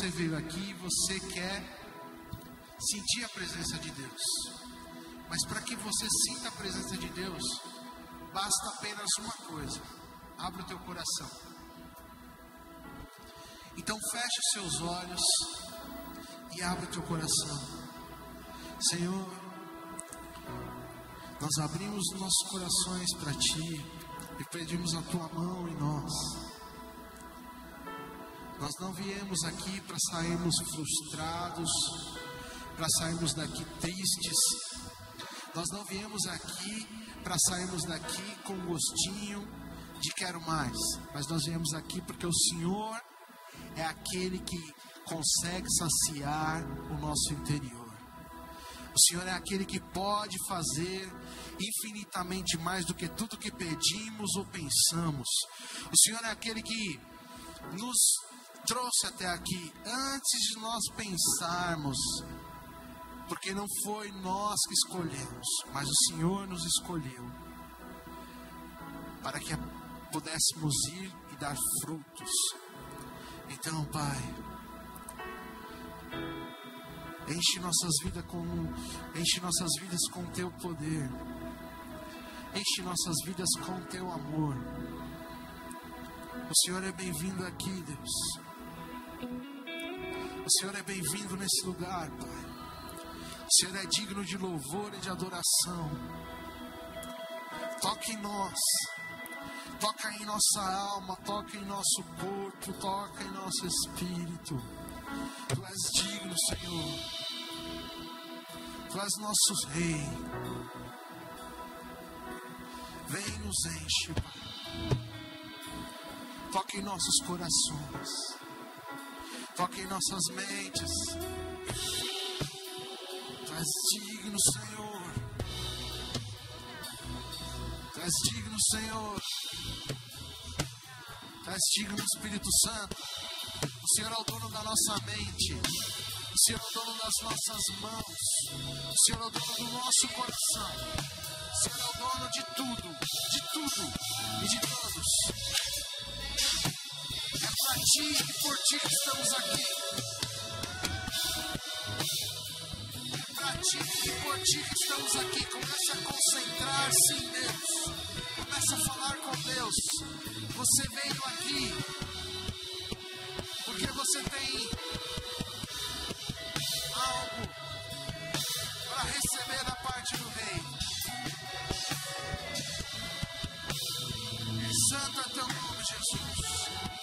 você veio aqui e você quer sentir a presença de Deus. Mas para que você sinta a presença de Deus, basta apenas uma coisa: abra o teu coração. Então feche os seus olhos e abra o teu coração. Senhor, nós abrimos nossos corações para Ti e pedimos a Tua mão em nós. Nós não viemos aqui para sairmos frustrados, para sairmos daqui tristes. Nós não viemos aqui para sairmos daqui com gostinho de quero mais, mas nós viemos aqui porque o Senhor é aquele que consegue saciar o nosso interior. O Senhor é aquele que pode fazer infinitamente mais do que tudo que pedimos ou pensamos. O Senhor é aquele que nos trouxe até aqui antes de nós pensarmos, porque não foi nós que escolhemos, mas o Senhor nos escolheu para que pudéssemos ir e dar frutos. Então, Pai, enche nossas vidas com enche nossas vidas com teu poder. Enche nossas vidas com teu amor. O Senhor é bem-vindo aqui, Deus. Senhor é bem-vindo nesse lugar, Pai. O Senhor é digno de louvor e de adoração. Toque em nós. Toca em nossa alma, toca em nosso corpo, toca em nosso espírito. Tu és digno, Senhor. Tu és nosso Rei. Vem nos enche, Pai. Toca em nossos corações. Toca em nossas mentes. Tu és digno, Senhor. Tu és digno, Senhor. Tu és digno, Espírito Santo. O Senhor é o dono da nossa mente. O Senhor é o dono das nossas mãos. O Senhor é o dono do nosso coração. O Senhor é o dono de tudo, de tudo e de todos. Para ti e por ti estamos aqui. Para ti e por ti estamos aqui. Comece a concentrar-se em Deus. Comece a falar com Deus. Você veio aqui porque você tem algo para receber da parte do Rei. Santo é teu nome, Jesus.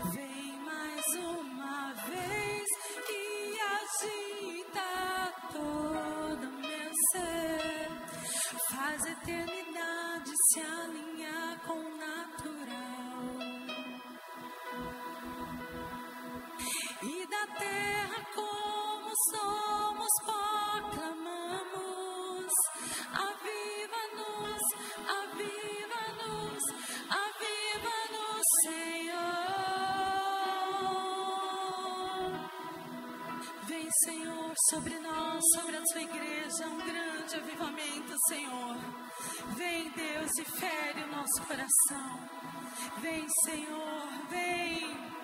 Very sobre nós, sobre a sua igreja, um grande avivamento, Senhor. Vem, Deus, e fere o nosso coração. Vem, Senhor, vem.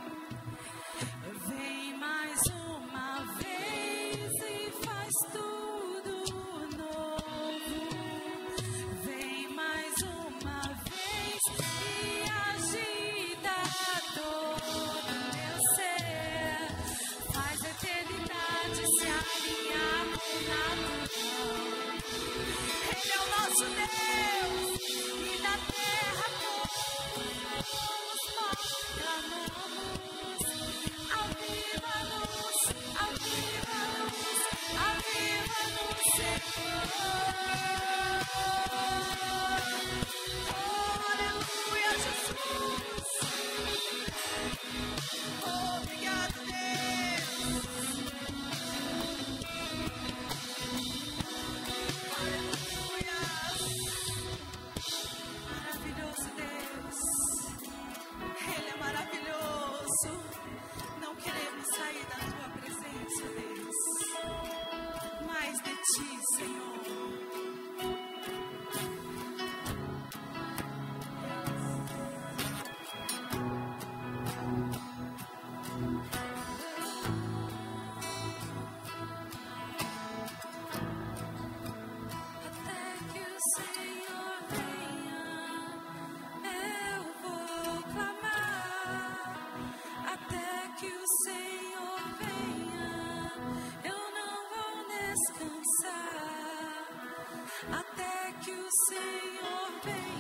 you say your baby.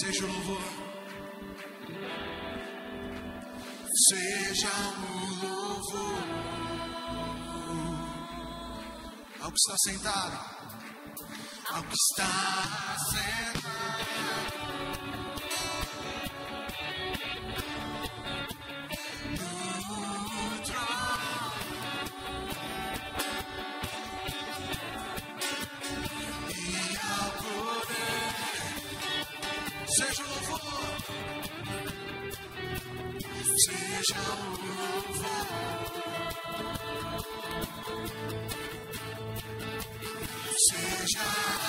seja o louvor, seja o louvor. Ao que está sentado, ao que está sentado. seja louvado, seja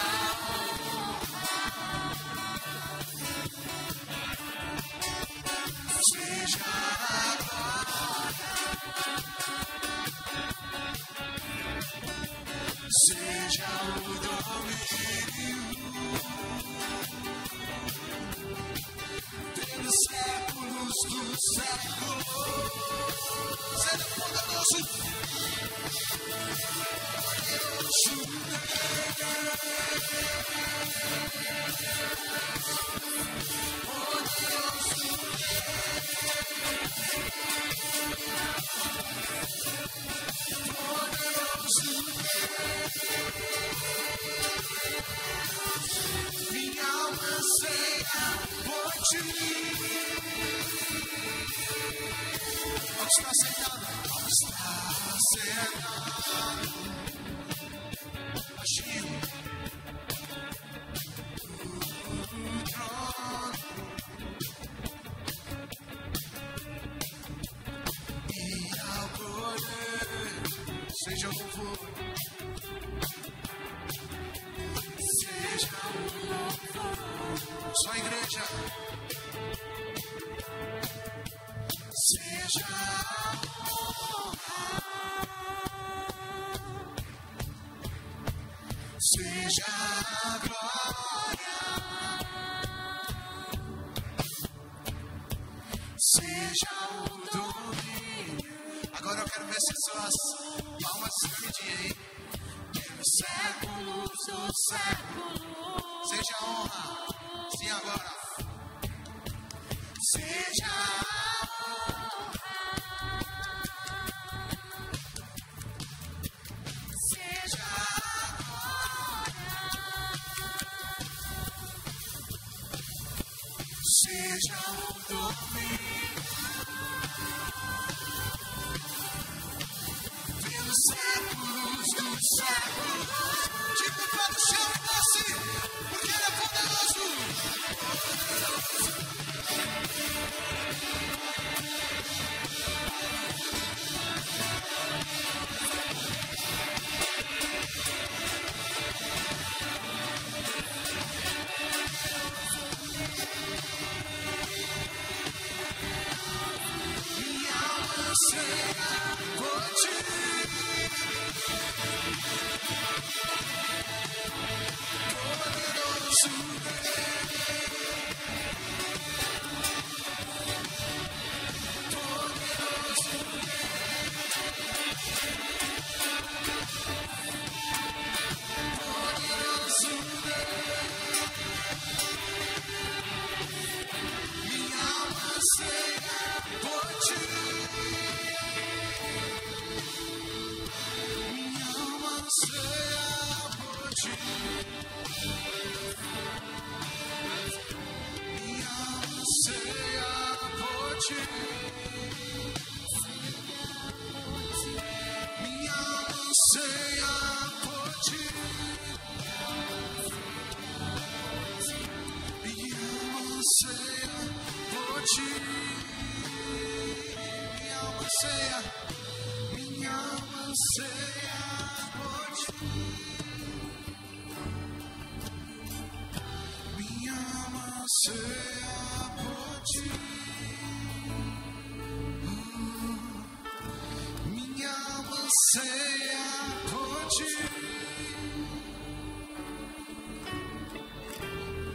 ceia contigo,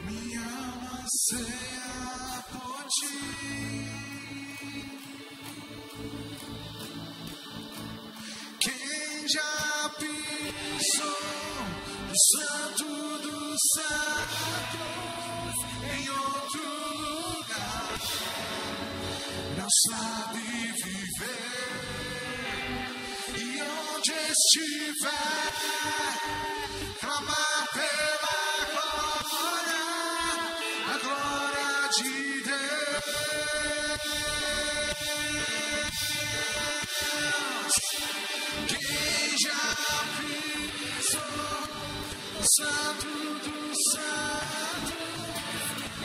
me ama, ceia ti. Quem já pisou o santo dos santos em outro lugar, não sabe viver. estiver, clamar pela glória, a glória de Deus. Que já pisou, santo do santo,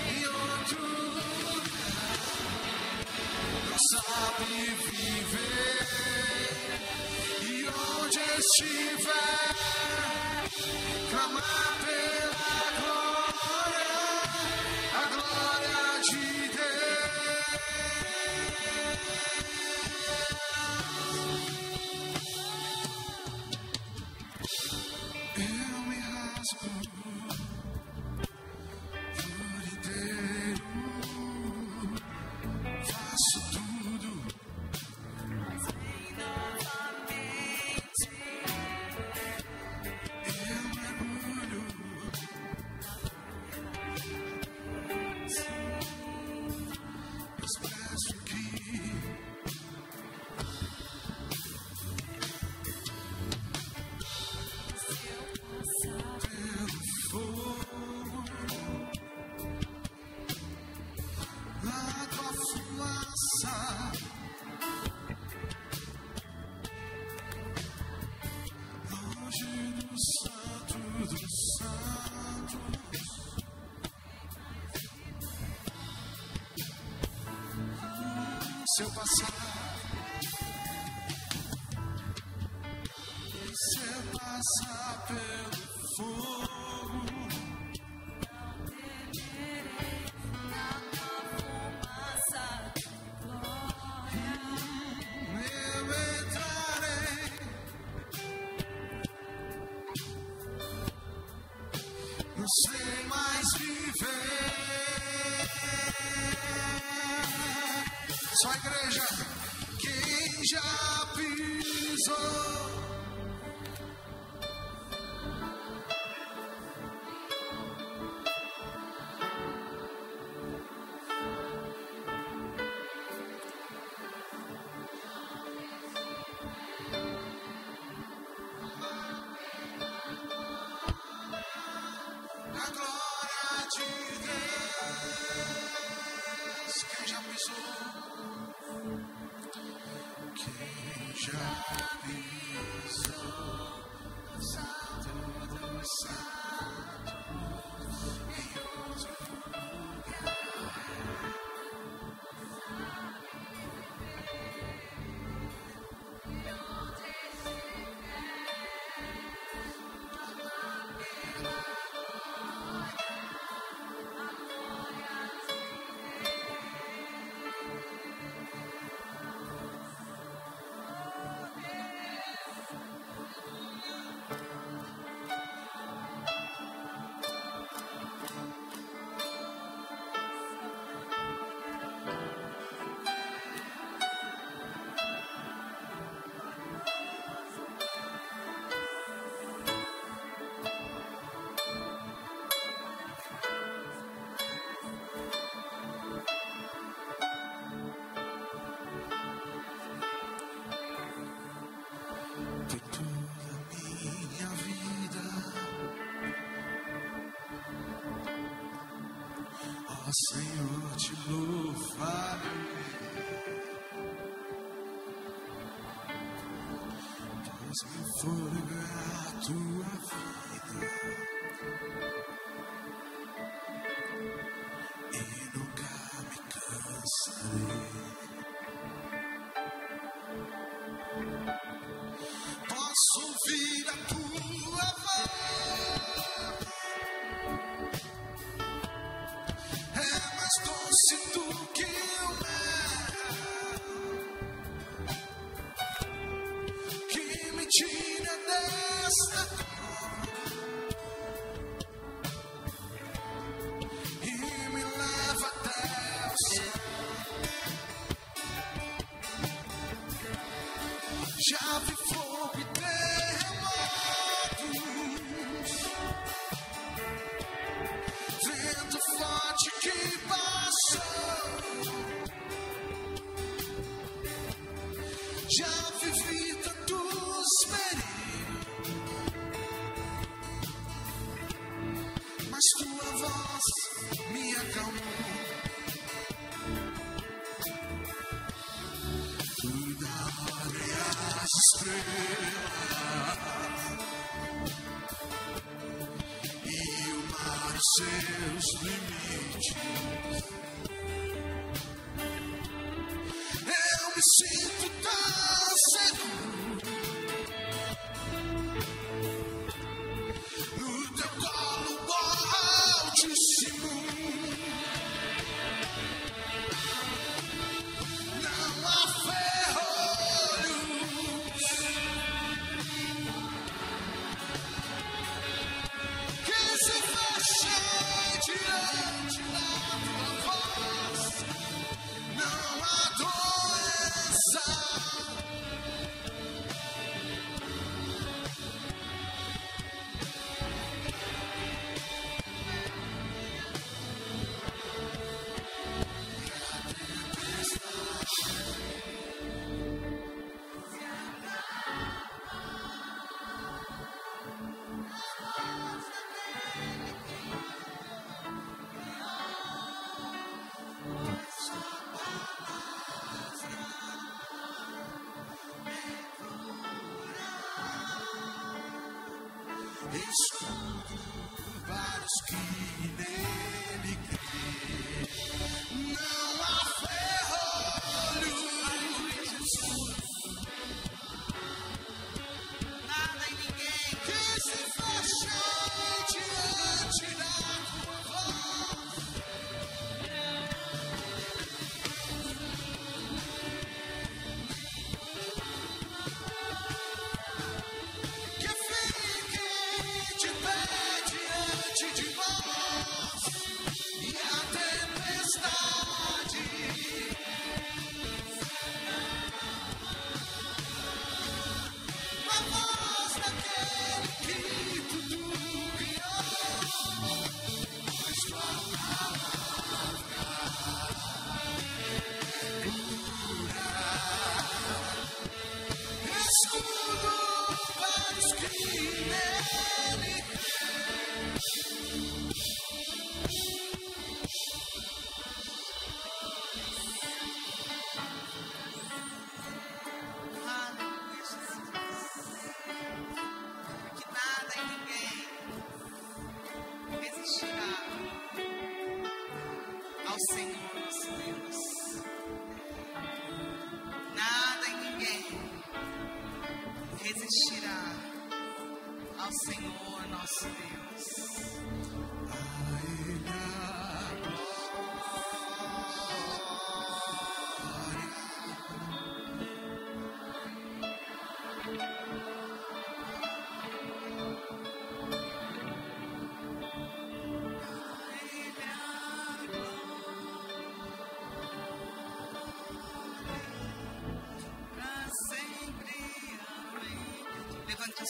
e outro lugar, não sabe viver estiver. seu passado. Senhor, te louvarei. Deus me fôlego a tua vida. Posso ouvir a tua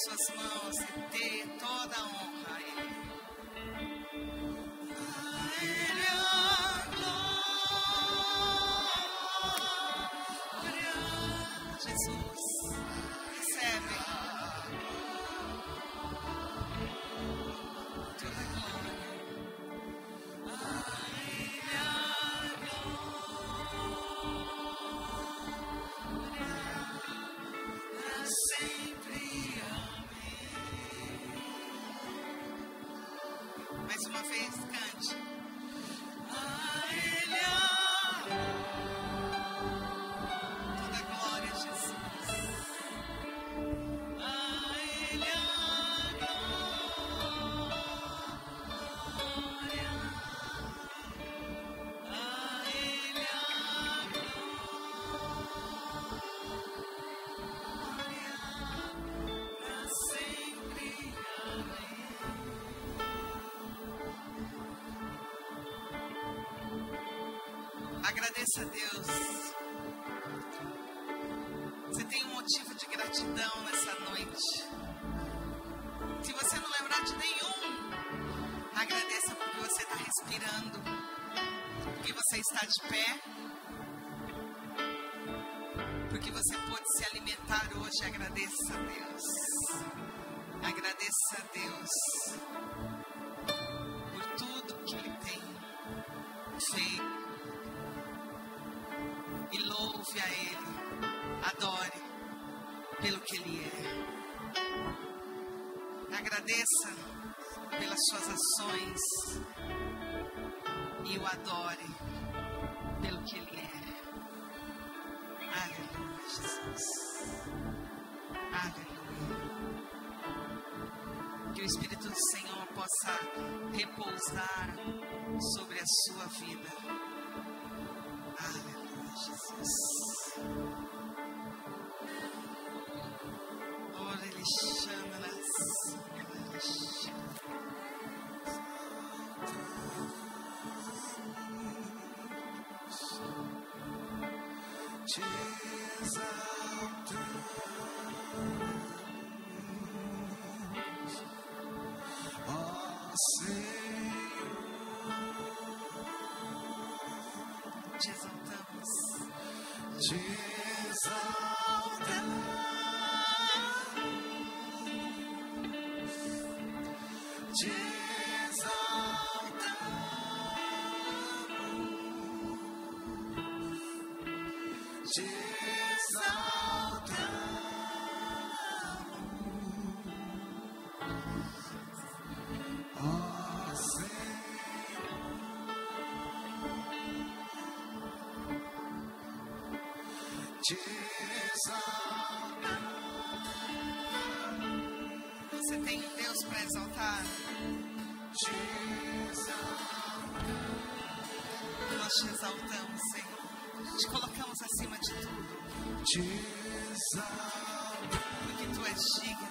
suas mãos Agradeça a Deus. Você tem um motivo de gratidão nessa noite. Se você não lembrar de nenhum, agradeça porque você está respirando, porque você está de pé, porque você pôde se alimentar hoje. Agradeça a Deus. Agradeça a Deus por tudo que Ele tem feito louve a Ele, adore pelo que Ele é. Agradeça pelas suas ações e o adore pelo que Ele é. Aleluia, Jesus. Aleluia. Que o Espírito do Senhor possa repousar sobre a sua vida. Aleluia, Jesus. Ora, ele chama nas. te te te exaltamos, Você tem Deus para exaltar. exaltamos, Nós te exaltamos, Senhor. Te colocamos acima de tudo. exaltamos, Porque tu és digno.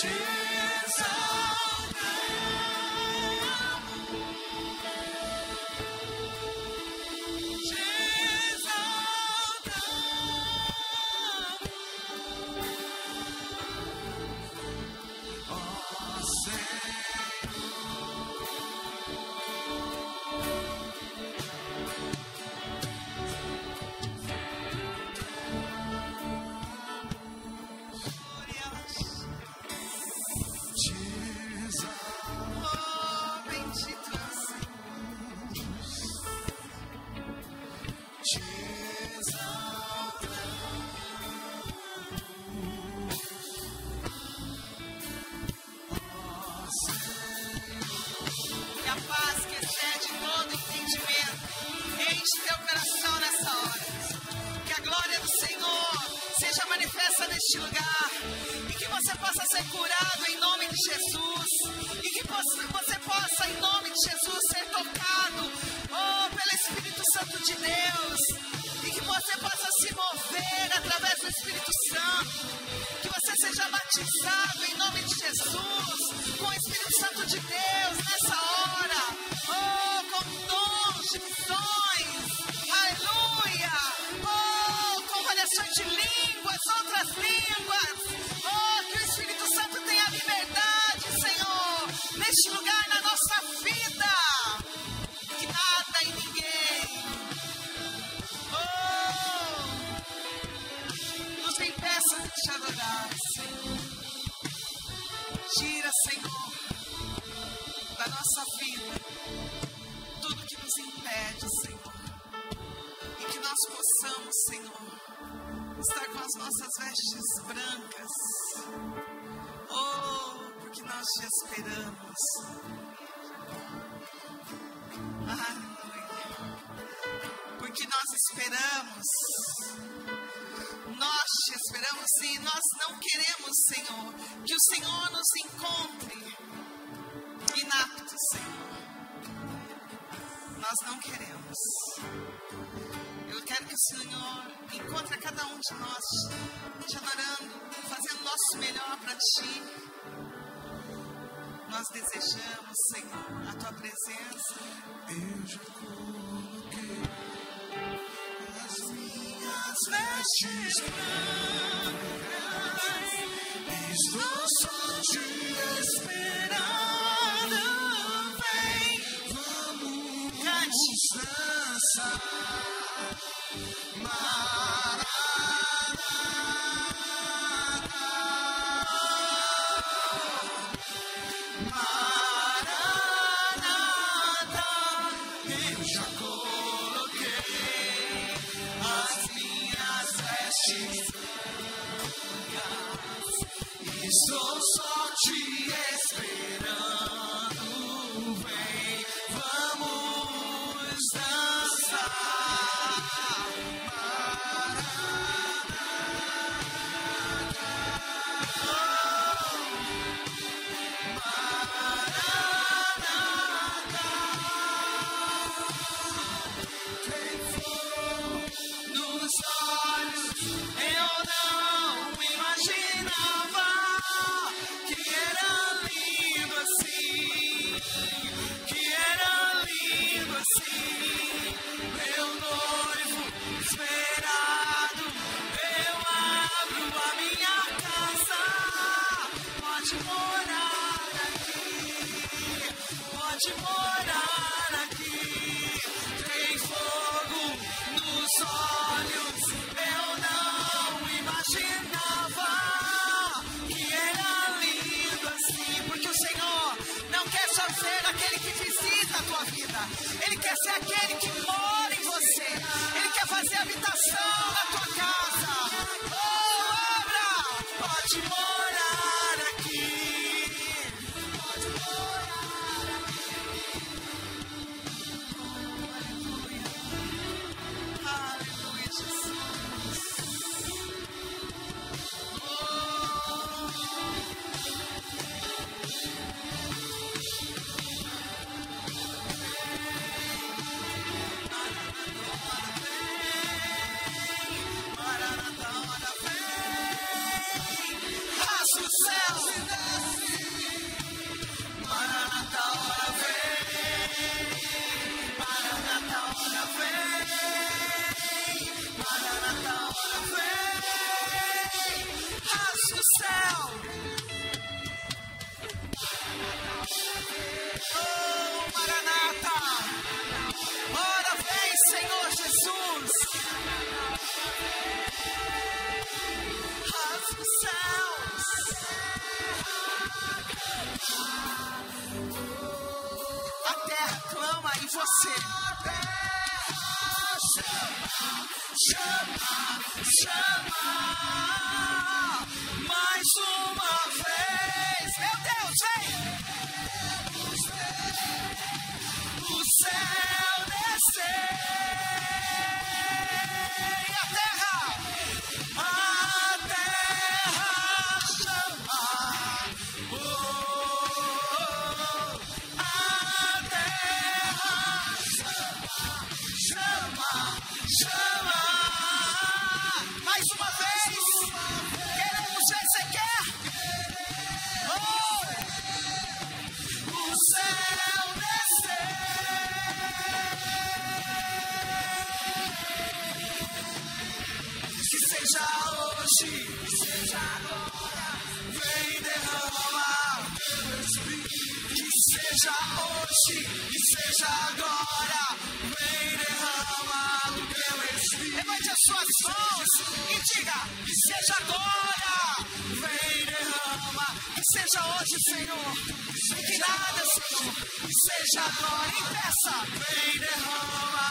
Te vestes brancas. Oh, porque nós te esperamos. Aleluia. Porque nós esperamos. Nós te esperamos, e Nós não queremos, Senhor, que o Senhor nos encontre inaptos, Senhor. Nós não queremos. Eu quero que o Senhor encontre cada um de nós, te adorando, fazendo o nosso melhor para ti. Nós desejamos, Senhor, a tua presença. Eu já coloquei as minhas vestes brancas, estou só te esperando. Vem, vamos dançar. you quer ser aquele que mora em você. Ele quer fazer habitação na tua casa. Oh, abra! Pode morar. Seja agora. Peça. vem derrama.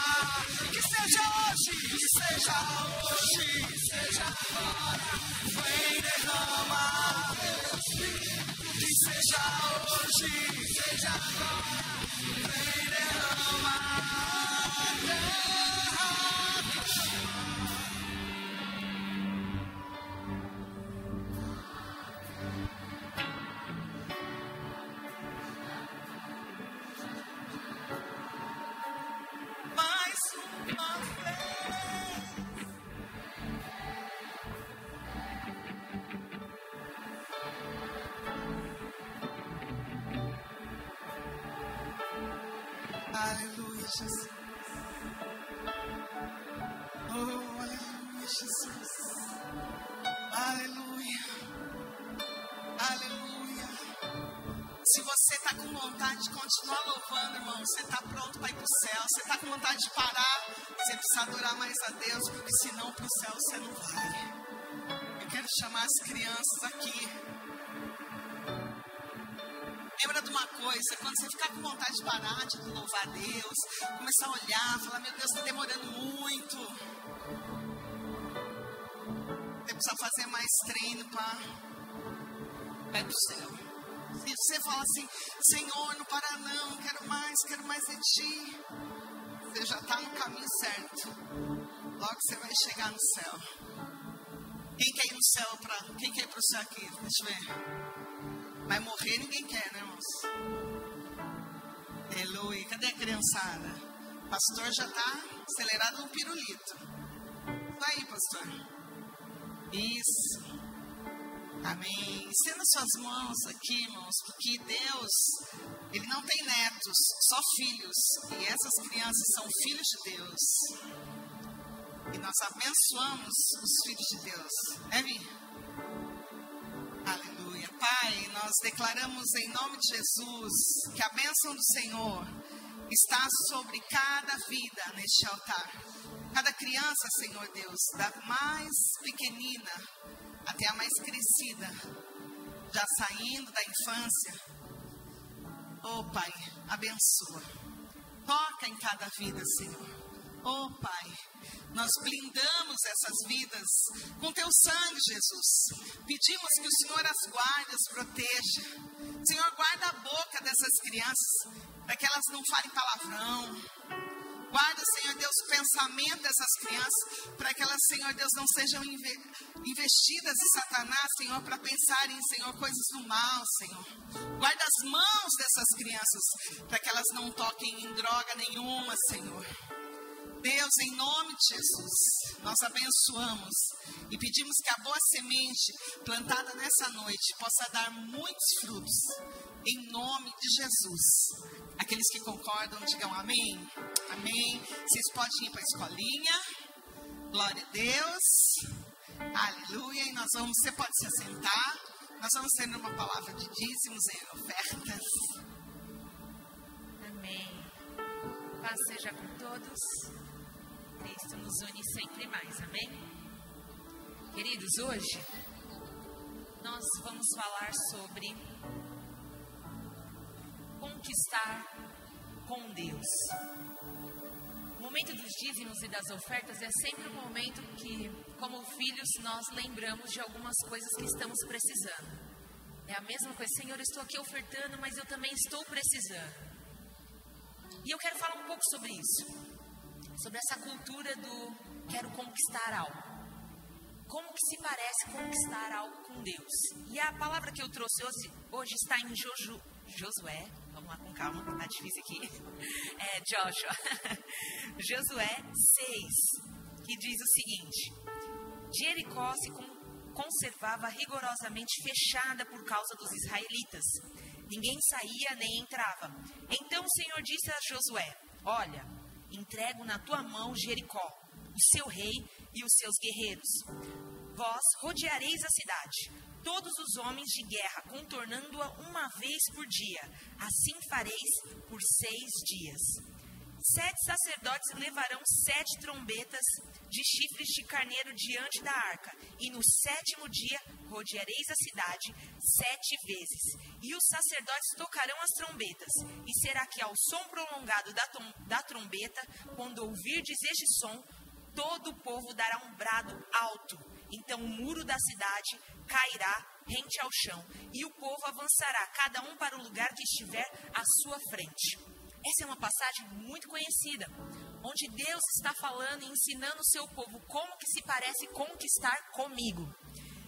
Que seja hoje. Que seja hoje, que seja agora. Vem derrama. Que seja hoje, que seja agora. Vem derrama. Vontade de parar, você precisa adorar mais a Deus, porque senão para o céu você não vai. Eu quero chamar as crianças aqui. Lembra de uma coisa, quando você ficar com vontade de parar de louvar a Deus, começar a olhar, falar, meu Deus, está demorando muito. Você precisa fazer mais treino para vai para o céu. Se você fala assim, Senhor, não para não, quero mais, quero mais de Ti. Você já está no caminho certo. Logo você vai chegar no céu. Quem quer ir no céu para. Quem quer ir para o céu aqui? Deixa eu ver. Vai morrer, ninguém quer, né, irmãos? Aleluia. Cadê a criançada? Pastor já está acelerado no pirulito. Vai aí, pastor. Isso. Amém. Estenda suas mãos aqui, irmãos, porque Deus, Ele não tem netos, só filhos. E essas crianças são filhos de Deus. E nós abençoamos os filhos de Deus. É, Vi? Aleluia. Pai, nós declaramos em nome de Jesus que a bênção do Senhor está sobre cada vida neste altar. Cada criança, Senhor Deus, da mais pequenina até a mais crescida, já saindo da infância. Oh Pai, abençoa. Toca em cada vida, Senhor. Oh Pai, nós blindamos essas vidas com teu sangue, Jesus. Pedimos que o Senhor as guarde, as proteja. Senhor, guarda a boca dessas crianças, para que elas não falem palavrão, Guarda, Senhor Deus, o pensamento dessas crianças, para que elas, Senhor Deus, não sejam inve- investidas de Satanás, Senhor, para pensarem, Senhor, coisas do mal, Senhor. Guarda as mãos dessas crianças, para que elas não toquem em droga nenhuma, Senhor. Deus, em nome de Jesus, nós abençoamos e pedimos que a boa semente plantada nessa noite possa dar muitos frutos, em nome de Jesus. Aqueles que concordam, digam amém. Amém. Vocês podem ir para a escolinha. Glória a Deus. Aleluia. E nós vamos, você pode se assentar. Nós vamos ter uma palavra de dízimos e ofertas. Amém. Paz seja com todos. Cristo nos une sempre mais. Amém? Queridos, hoje nós vamos falar sobre conquistar com Deus. O momento dos dízimos e das ofertas é sempre um momento que, como filhos, nós lembramos de algumas coisas que estamos precisando. É a mesma coisa, Senhor, estou aqui ofertando, mas eu também estou precisando. E eu quero falar um pouco sobre isso. Sobre essa cultura do quero conquistar algo. Como que se parece conquistar algo com Deus? E a palavra que eu trouxe hoje, hoje está em Josué. Vamos lá com calma, tá difícil aqui. É Joshua. Josué 6, que diz o seguinte: Jericó se con- conservava rigorosamente fechada por causa dos israelitas. Ninguém saía nem entrava. Então o Senhor disse a Josué: Olha, entrego na tua mão Jericó, o seu rei e os seus guerreiros. Vós rodeareis a cidade, todos os homens de guerra, contornando-a uma vez por dia. Assim fareis por seis dias. Sete sacerdotes levarão sete trombetas de chifres de carneiro diante da arca, e no sétimo dia rodeareis a cidade sete vezes. E os sacerdotes tocarão as trombetas, e será que ao som prolongado da, da trombeta, quando ouvirdes este som, todo o povo dará um brado alto. Então o muro da cidade cairá rente ao chão, e o povo avançará, cada um para o lugar que estiver à sua frente. Essa é uma passagem muito conhecida, onde Deus está falando e ensinando o seu povo como que se parece conquistar comigo.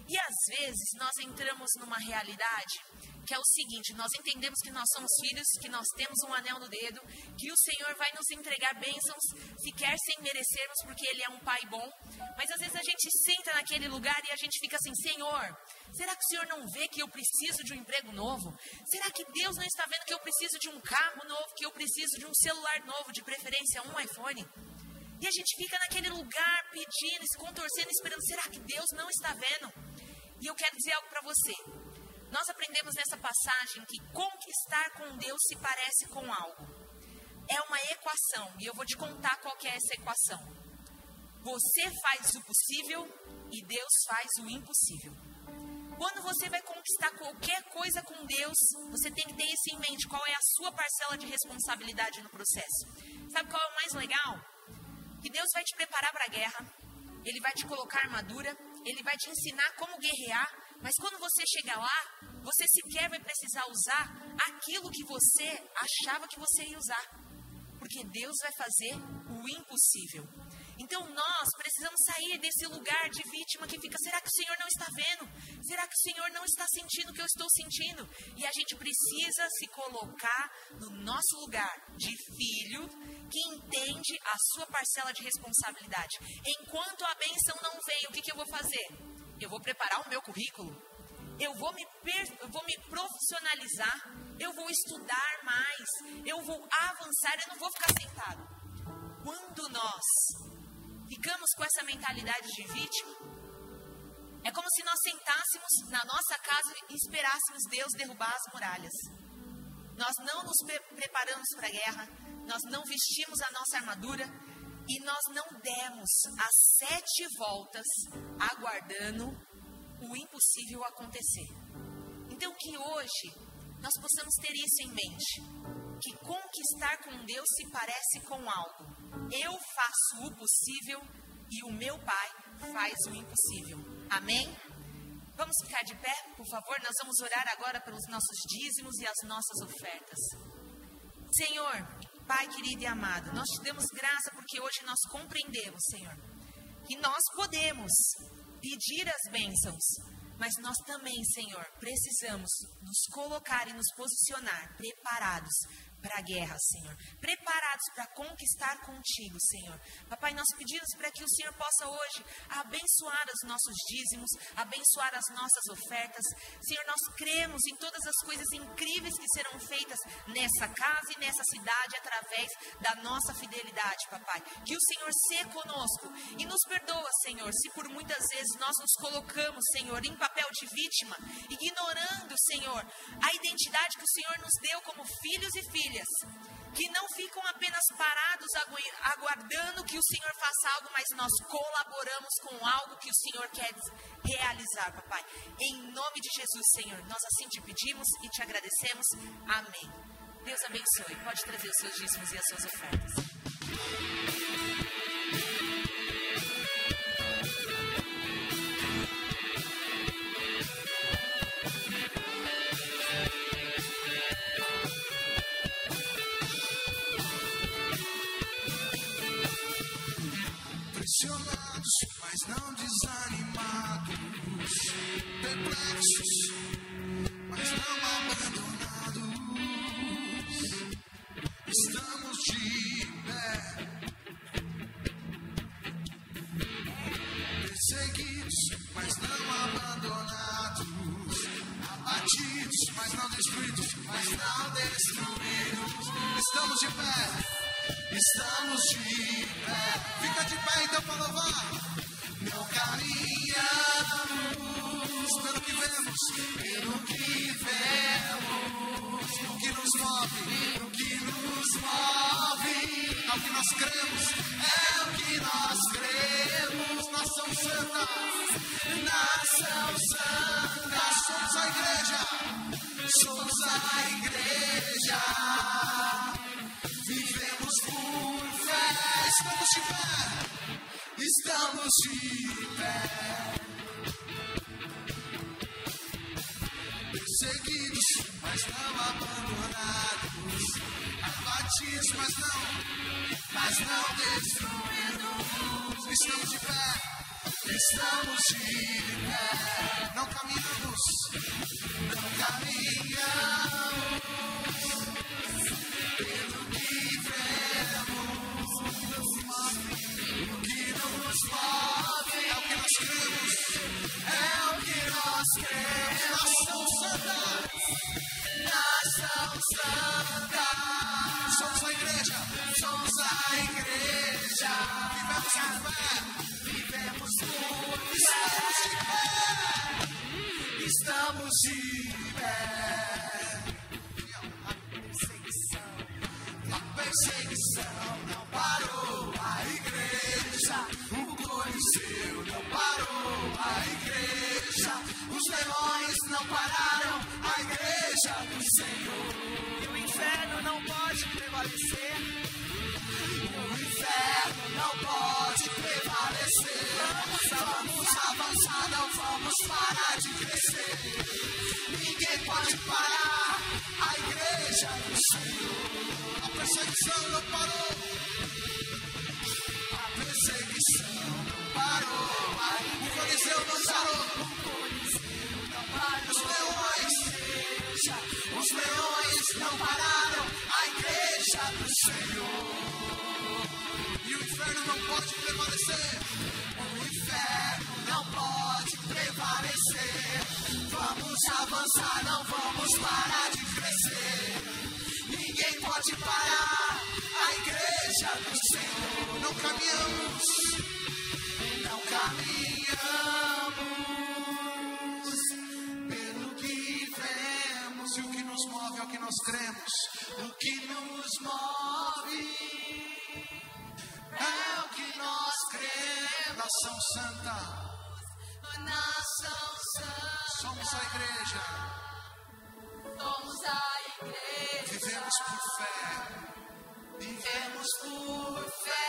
E às vezes nós entramos numa realidade que é o seguinte: nós entendemos que nós somos filhos, que nós temos um anel no dedo, que o Senhor vai nos entregar bênçãos, sequer sem merecermos, porque Ele é um Pai bom. Mas às vezes a gente senta naquele lugar e a gente fica assim: Senhor, será que o Senhor não vê que eu preciso de um emprego novo? Será que Deus não está vendo que eu preciso de um carro novo, que eu preciso de um celular novo, de preferência um iPhone? E a gente fica naquele lugar pedindo, se contorcendo, esperando: será que Deus não está vendo? E eu quero dizer algo para você. Nós aprendemos nessa passagem que conquistar com Deus se parece com algo. É uma equação, e eu vou te contar qual é essa equação. Você faz o possível e Deus faz o impossível. Quando você vai conquistar qualquer coisa com Deus, você tem que ter isso em mente, qual é a sua parcela de responsabilidade no processo. Sabe qual é o mais legal? Que Deus vai te preparar para a guerra, Ele vai te colocar armadura, Ele vai te ensinar como guerrear, mas quando você chegar lá, você sequer vai precisar usar aquilo que você achava que você ia usar. Porque Deus vai fazer o impossível. Então nós precisamos sair desse lugar de vítima que fica: será que o Senhor não está vendo? Será que o Senhor não está sentindo o que eu estou sentindo? E a gente precisa se colocar no nosso lugar de filho que entende a sua parcela de responsabilidade. Enquanto a benção não vem, o que, que eu vou fazer? Eu vou preparar o meu currículo. Eu vou, me eu vou me profissionalizar. Eu vou estudar mais. Eu vou avançar. Eu não vou ficar sentado. Quando nós ficamos com essa mentalidade de vítima, é como se nós sentássemos na nossa casa e esperássemos Deus derrubar as muralhas. Nós não nos pre preparamos para a guerra, nós não vestimos a nossa armadura, e nós não demos as sete voltas aguardando o impossível acontecer. Então, que hoje nós possamos ter isso em mente: que conquistar com Deus se parece com algo. Eu faço o possível e o meu Pai faz o impossível. Amém? Vamos ficar de pé, por favor? Nós vamos orar agora pelos nossos dízimos e as nossas ofertas. Senhor, Pai querido e amado, nós te damos graça porque hoje nós compreendemos, Senhor, que nós podemos pedir as bênçãos, mas nós também, Senhor, precisamos nos colocar e nos posicionar preparados para a guerra, Senhor. Preparados para conquistar contigo, Senhor. Papai, nós pedimos para que o Senhor possa hoje abençoar os nossos dízimos, abençoar as nossas ofertas. Senhor, nós cremos em todas as coisas incríveis que serão feitas nessa casa e nessa cidade através da nossa fidelidade, papai. Que o Senhor seja conosco e nos perdoa, Senhor, se por muitas vezes nós nos colocamos, Senhor, em papel de vítima, ignorando, Senhor, a identidade que o Senhor nos deu como filhos e filhas que não ficam apenas parados aguardando que o Senhor faça algo, mas nós colaboramos com algo que o Senhor quer realizar, papai. Em nome de Jesus, Senhor, nós assim te pedimos e te agradecemos. Amém. Deus abençoe. Pode trazer os seus dízimos e as suas ofertas. Santa, Nação Santa, somos a igreja. somos a igreja. Vivemos por fé. Vivemos por fé.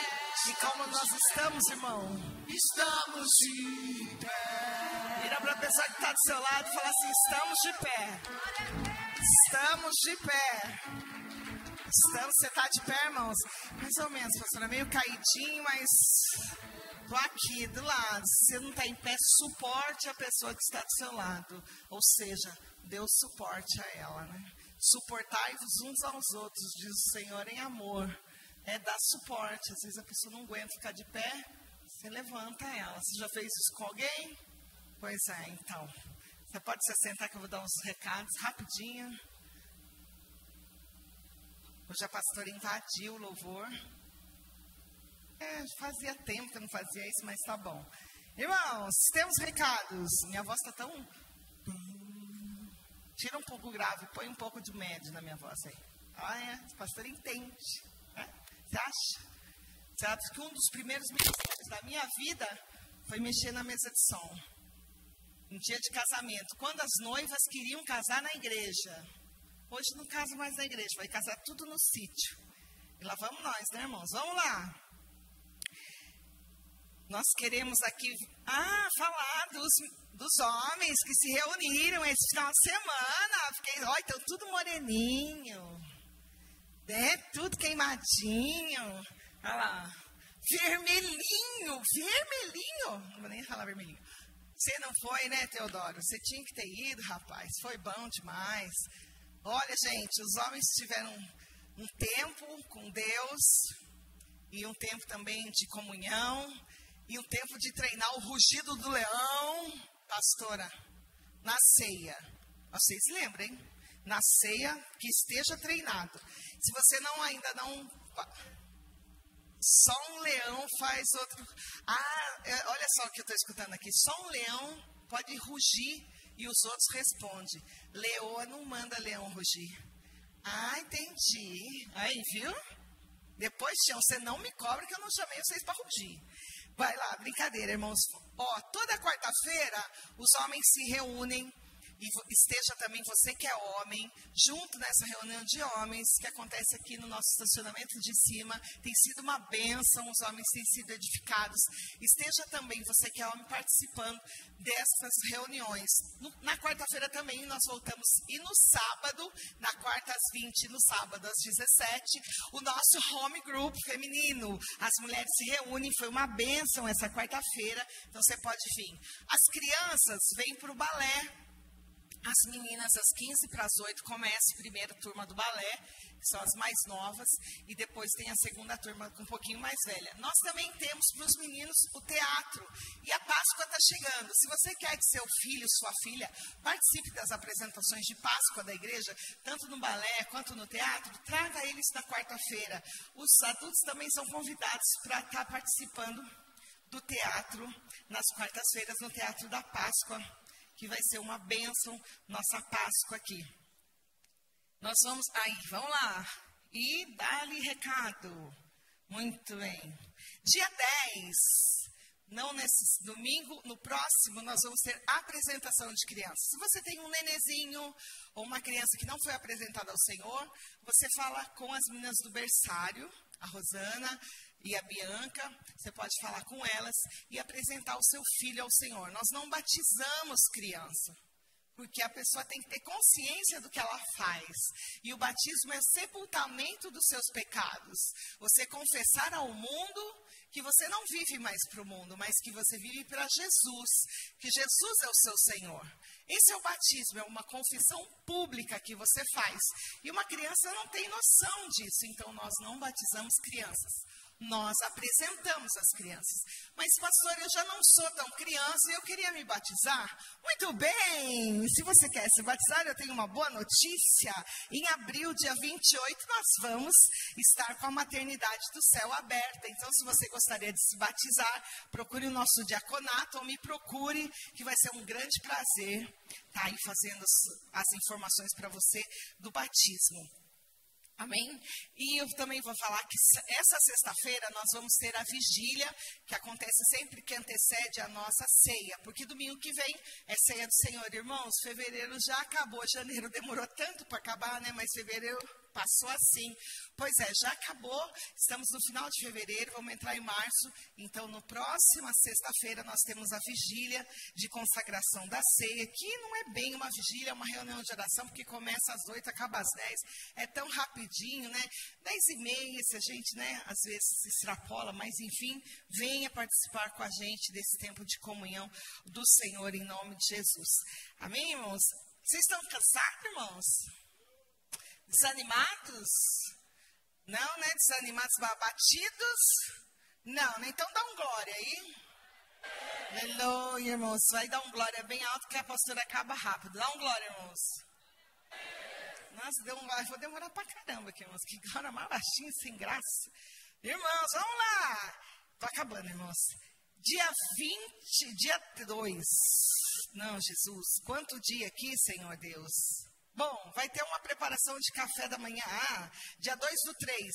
E como nós estamos, irmão? Estamos de pé. Vira pra pessoa que tá do seu lado e fala assim: estamos de pé. Estamos de pé. Estamos, você tá de pé, irmãos? Mais ou menos, pastora, meio caidinho, mas tô aqui do lado. Se você não tá em pé, suporte a pessoa que está do seu lado. Ou seja, o suporte a ela, né? Suportai-vos uns aos outros, diz o Senhor em amor. É dar suporte. Às vezes a pessoa não aguenta ficar de pé, você levanta ela. Você já fez isso com alguém? Pois é, então. Você pode se assentar que eu vou dar uns recados rapidinho. Hoje a pastora invadiu o louvor. É, fazia tempo que eu não fazia isso, mas tá bom. Irmãos, temos recados. Minha voz tá tão. Tira um pouco grave, põe um pouco de médio na minha voz aí. É, o pastor entende. né? Você acha? Você acha que um dos primeiros ministérios da minha vida foi mexer na mesa de som? Um dia de casamento, quando as noivas queriam casar na igreja. Hoje não casa mais na igreja, vai casar tudo no sítio. E lá vamos nós, né, irmãos? Vamos lá. Nós queremos aqui, ah, falar dos, dos homens que se reuniram esse final de semana. Fiquei, olha, estão tudo moreninho, né? Tudo queimadinho. Olha lá, vermelhinho, vermelhinho. Não vou nem falar vermelhinho. Você não foi, né, Teodoro? Você tinha que ter ido, rapaz. Foi bom demais. Olha, gente, os homens tiveram um tempo com Deus e um tempo também de comunhão e um tempo de treinar o rugido do leão, pastora, na ceia. Vocês lembram, hein? Na ceia que esteja treinado. Se você não ainda não só um leão faz outro. Ah, é, olha só o que eu estou escutando aqui. Só um leão pode rugir e os outros respondem. Leoa não manda leão rugir. Ah, entendi. Aí, viu? Depois, Tião, você não me cobra que eu não chamei vocês para rugir. Vai lá, brincadeira, irmãos. Ó, toda quarta-feira os homens se reúnem e esteja também você que é homem, junto nessa reunião de homens que acontece aqui no nosso estacionamento de cima. Tem sido uma bênção, os homens têm sido edificados. Esteja também você que é homem participando dessas reuniões. Na quarta-feira também nós voltamos e no sábado, na quarta às 20, no sábado às 17, o nosso home group feminino. As mulheres se reúnem, foi uma bênção essa quarta-feira, então você pode vir. As crianças vêm para o balé as meninas, às 15 para as 8, começa a primeira turma do balé, que são as mais novas, e depois tem a segunda turma um pouquinho mais velha. Nós também temos para os meninos o teatro, e a Páscoa está chegando. Se você quer que seu filho, sua filha, participe das apresentações de Páscoa da igreja, tanto no balé quanto no teatro, traga eles na quarta-feira. Os adultos também são convidados para estar tá participando do teatro nas quartas-feiras no Teatro da Páscoa que vai ser uma bênção nossa Páscoa aqui. Nós vamos. Aí, vamos lá. E dá-lhe recado. Muito bem. Dia 10. Não nesse domingo, no próximo nós vamos ter apresentação de crianças. Se você tem um nenezinho ou uma criança que não foi apresentada ao Senhor, você fala com as meninas do berçário, a Rosana, e a Bianca, você pode falar com elas e apresentar o seu filho ao Senhor. Nós não batizamos criança, porque a pessoa tem que ter consciência do que ela faz. E o batismo é sepultamento dos seus pecados. Você confessar ao mundo que você não vive mais para o mundo, mas que você vive para Jesus, que Jesus é o seu Senhor. Esse é o batismo, é uma confissão pública que você faz. E uma criança não tem noção disso, então nós não batizamos crianças nós apresentamos as crianças. Mas, pastor, eu já não sou tão criança e eu queria me batizar. Muito bem! Se você quer se batizar, eu tenho uma boa notícia. Em abril, dia 28, nós vamos estar com a maternidade do céu aberta. Então, se você gostaria de se batizar, procure o nosso diaconato ou me procure, que vai ser um grande prazer estar tá aí fazendo as informações para você do batismo. Amém? E eu também vou falar que essa sexta-feira nós vamos ter a vigília, que acontece sempre que antecede a nossa ceia, porque domingo que vem é ceia do Senhor. Irmãos, fevereiro já acabou, janeiro demorou tanto para acabar, né? Mas fevereiro passou assim. Pois é, já acabou, estamos no final de fevereiro, vamos entrar em março. Então, no próxima sexta-feira, nós temos a vigília de consagração da ceia, que não é bem uma vigília, é uma reunião de oração, porque começa às oito, acaba às dez. É tão rapidinho, né? Dez e meia, se a gente, né, às vezes extrapola, mas enfim, venha participar com a gente desse tempo de comunhão do Senhor, em nome de Jesus. Amém, irmãos? Vocês estão cansados, irmãos? Desanimados? Não, né? Desanimados, abatidos? Não, né? Então dá um glória aí. Aleluia, irmãos. Vai dar um glória bem alto que a pastora acaba rápido. Dá um glória, irmãos. Nossa, deu um glória. Vou demorar pra caramba aqui, irmãos. Que glória mais baixinha, sem graça. Irmãos, vamos lá. Tô acabando, irmãos. Dia 20, dia 2. Não, Jesus. Quanto dia aqui, Senhor Deus? Bom, vai ter uma preparação de café da manhã. Ah, dia 2 do 3,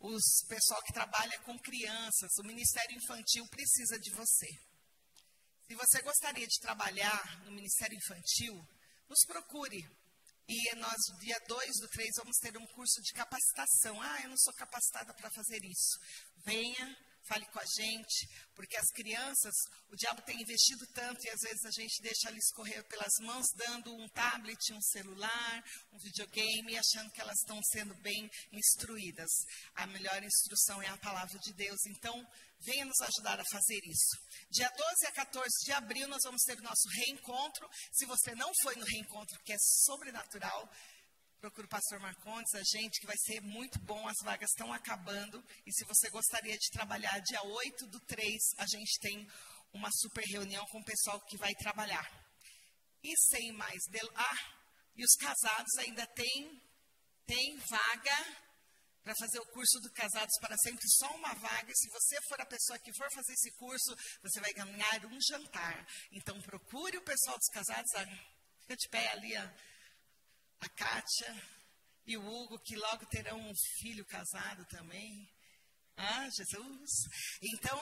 os pessoal que trabalha com crianças, o Ministério Infantil precisa de você. Se você gostaria de trabalhar no Ministério Infantil, nos procure. E nós, dia 2 do 3, vamos ter um curso de capacitação. Ah, eu não sou capacitada para fazer isso. Venha, fale com a gente, porque as crianças, o diabo tem investido tanto e às vezes a gente deixa eles correr pelas mãos, dando um tablet, um celular, um videogame, achando que elas estão sendo bem instruídas. A melhor instrução é a palavra de Deus. Então, venha nos ajudar a fazer isso. Dia 12 a 14 de abril nós vamos ter o nosso reencontro. Se você não foi no reencontro, que é sobrenatural, procura o pastor Marcondes, a gente, que vai ser muito bom, as vagas estão acabando. E se você gostaria de trabalhar dia 8 do 3, a gente tem uma super reunião com o pessoal que vai trabalhar. E sem mais del... Ah, e os casados ainda tem, tem vaga para fazer o curso do Casados para Sempre, só uma vaga. Se você for a pessoa que for fazer esse curso, você vai ganhar um jantar. Então procure o pessoal dos casados, ah, fica de pé ali, ó a Kátia e o Hugo, que logo terão um filho casado também. Ah, Jesus. Então,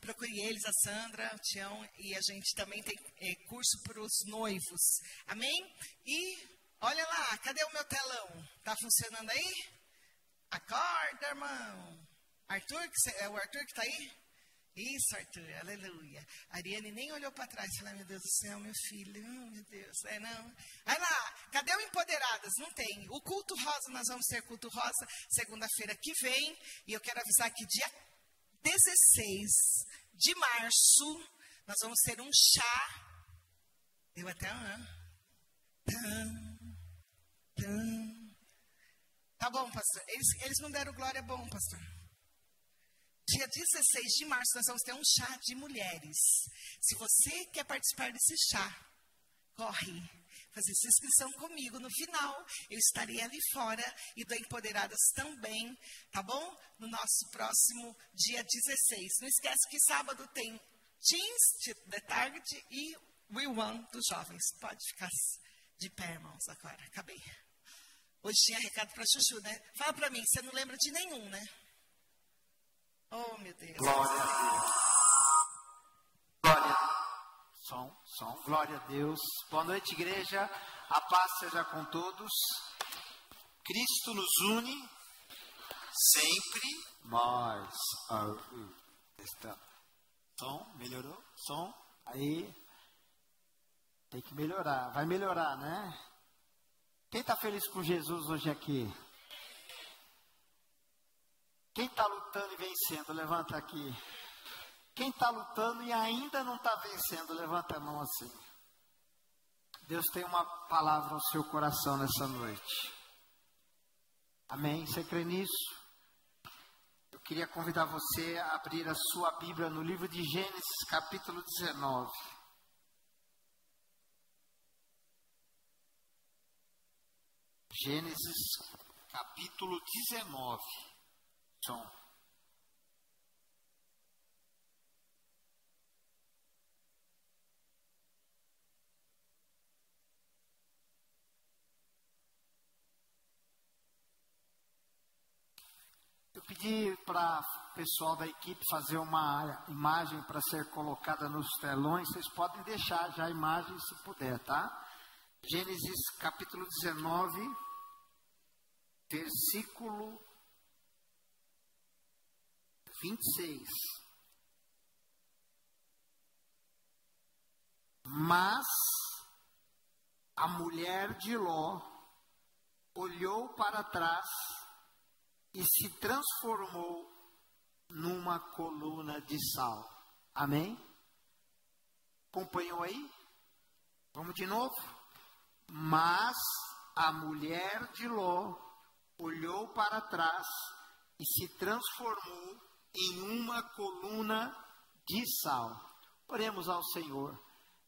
procure eles, a Sandra, o Tião, e a gente também tem é, curso para os noivos. Amém? E olha lá, cadê o meu telão? Tá funcionando aí? Acorda, irmão. Arthur, é o Arthur que está aí? Isso, Arthur, aleluia. A Ariane nem olhou para trás e falou: Meu Deus do céu, meu filho, meu Deus, é não. Vai lá, cadê o Empoderadas? Não tem. O culto rosa, nós vamos ter culto rosa segunda-feira que vem. E eu quero avisar que dia 16 de março, nós vamos ter um chá. Deu até um. Tá bom, pastor. Eles, eles não deram glória bom, pastor. Dia 16 de março, nós vamos ter um chá de mulheres. Se você quer participar desse chá, corre. Fazer sua inscrição comigo. No final, eu estarei ali fora e do Empoderadas também, tá bom? No nosso próximo dia 16. Não esquece que sábado tem Teens de Target e We One dos jovens. Pode ficar de pé, irmãos, agora. Acabei. Hoje tinha recado para Chuchu, né? Fala para mim, você não lembra de nenhum, né? Oh, meu Deus. Glória a Deus. Glória. Som, som. Glória a Deus. Boa noite, igreja. A paz seja com todos. Cristo nos une sempre. Nós. Está. Som, melhorou? Som. Aí. Tem que melhorar. Vai melhorar, né? Quem está feliz com Jesus hoje aqui? Quem está lutando e vencendo, levanta aqui. Quem está lutando e ainda não está vencendo, levanta a mão assim. Deus tem uma palavra ao seu coração nessa noite. Amém? Você crê nisso? Eu queria convidar você a abrir a sua Bíblia no livro de Gênesis, capítulo 19. Gênesis, capítulo 19 som. Eu pedi para o pessoal da equipe fazer uma imagem para ser colocada nos telões. Vocês podem deixar já a imagem se puder, tá? Gênesis capítulo 19, versículo 26. Mas a mulher de Ló olhou para trás e se transformou numa coluna de sal. Amém? Acompanhou aí? Vamos de novo? Mas a mulher de Ló olhou para trás e se transformou em uma coluna de sal. Oremos ao Senhor.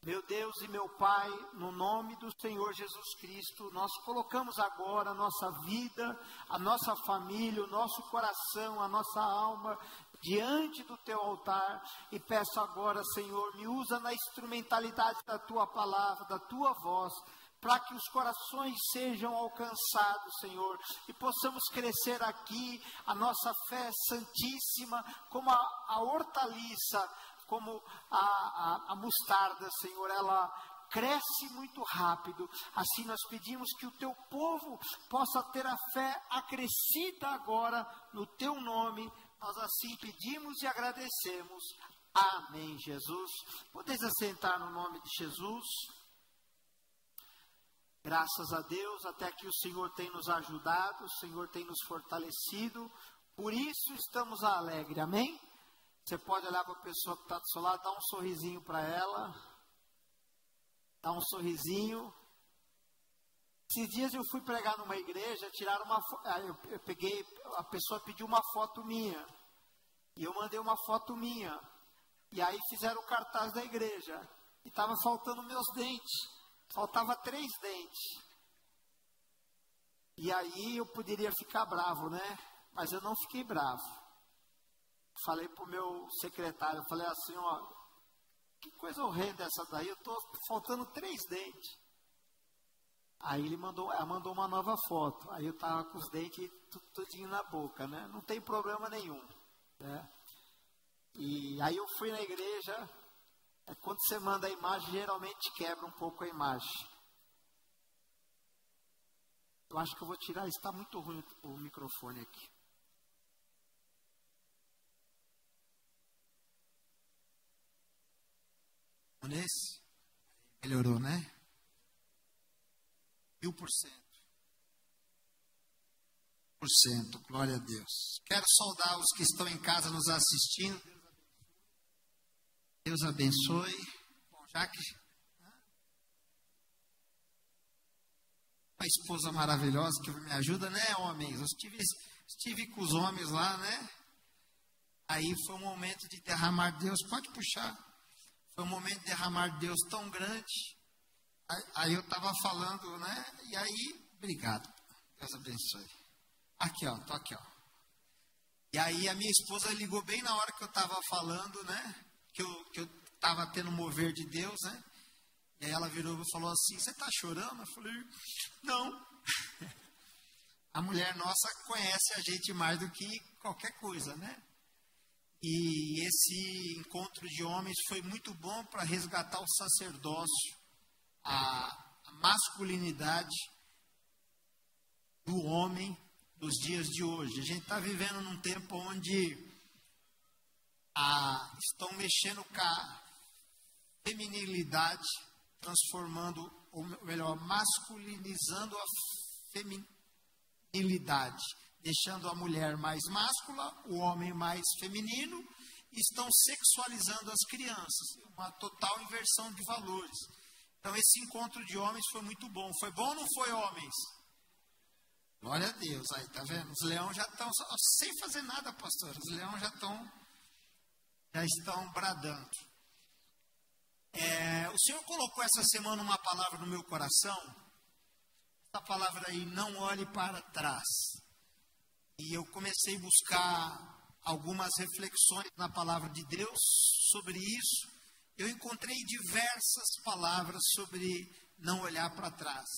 Meu Deus e meu Pai, no nome do Senhor Jesus Cristo, nós colocamos agora a nossa vida, a nossa família, o nosso coração, a nossa alma diante do teu altar e peço agora, Senhor, me usa na instrumentalidade da tua palavra, da tua voz para que os corações sejam alcançados, Senhor, e possamos crescer aqui a nossa fé santíssima, como a, a hortaliça, como a, a, a mostarda, Senhor, ela cresce muito rápido. Assim nós pedimos que o teu povo possa ter a fé acrescida agora no teu nome. Nós assim pedimos e agradecemos. Amém, Jesus. Podeis assentar no nome de Jesus. Graças a Deus, até que o Senhor tem nos ajudado, o Senhor tem nos fortalecido, por isso estamos alegres, amém? Você pode olhar para a pessoa que está do seu lado, dar um sorrisinho para ela, dar um sorrisinho. Esses dias eu fui pregar numa igreja, tiraram uma ah, eu, eu peguei, a pessoa pediu uma foto minha, e eu mandei uma foto minha, e aí fizeram o cartaz da igreja, e estava faltando meus dentes. Faltava três dentes. E aí eu poderia ficar bravo, né? Mas eu não fiquei bravo. Falei pro meu secretário, falei assim, ó, que coisa horrenda essa daí, eu tô faltando três dentes. Aí ele mandou, ela mandou uma nova foto. Aí eu tava com os dentes tudinho na boca, né? Não tem problema nenhum. Né? E aí eu fui na igreja, é, quando você manda a imagem, geralmente quebra um pouco a imagem. Eu acho que eu vou tirar, está muito ruim o microfone aqui. Nesse? Melhorou, né? Mil por cento. Por cento, glória a Deus. Quero saudar os que estão em casa nos assistindo. Deus abençoe. Bom, já que uma esposa maravilhosa que me ajuda, né, homens? Eu estive, estive com os homens lá, né? Aí foi um momento de derramar Deus. Pode puxar. Foi um momento de derramar Deus tão grande. Aí, aí eu estava falando, né? E aí, obrigado. Deus abençoe. Aqui, ó, tô aqui, ó. E aí a minha esposa ligou bem na hora que eu estava falando, né? Que eu, estava tendo mover de Deus, né? E aí ela virou e falou assim: Você está chorando? Eu falei: Não. A mulher nossa conhece a gente mais do que qualquer coisa, né? E esse encontro de homens foi muito bom para resgatar o sacerdócio, a masculinidade do homem dos dias de hoje. A gente está vivendo num tempo onde estão mexendo com a feminilidade, transformando, ou melhor, masculinizando a feminilidade deixando a mulher mais máscula, o homem mais feminino, estão sexualizando as crianças, uma total inversão de valores. Então esse encontro de homens foi muito bom. Foi bom ou não foi, homens? Glória a Deus, aí tá vendo? Os leões já estão sem fazer nada, pastor. Os leões já estão já estão bradando. É, o Senhor colocou essa semana uma palavra no meu coração. Essa palavra aí, não olhe para trás. E eu comecei a buscar algumas reflexões na palavra de Deus sobre isso. Eu encontrei diversas palavras sobre não olhar para trás.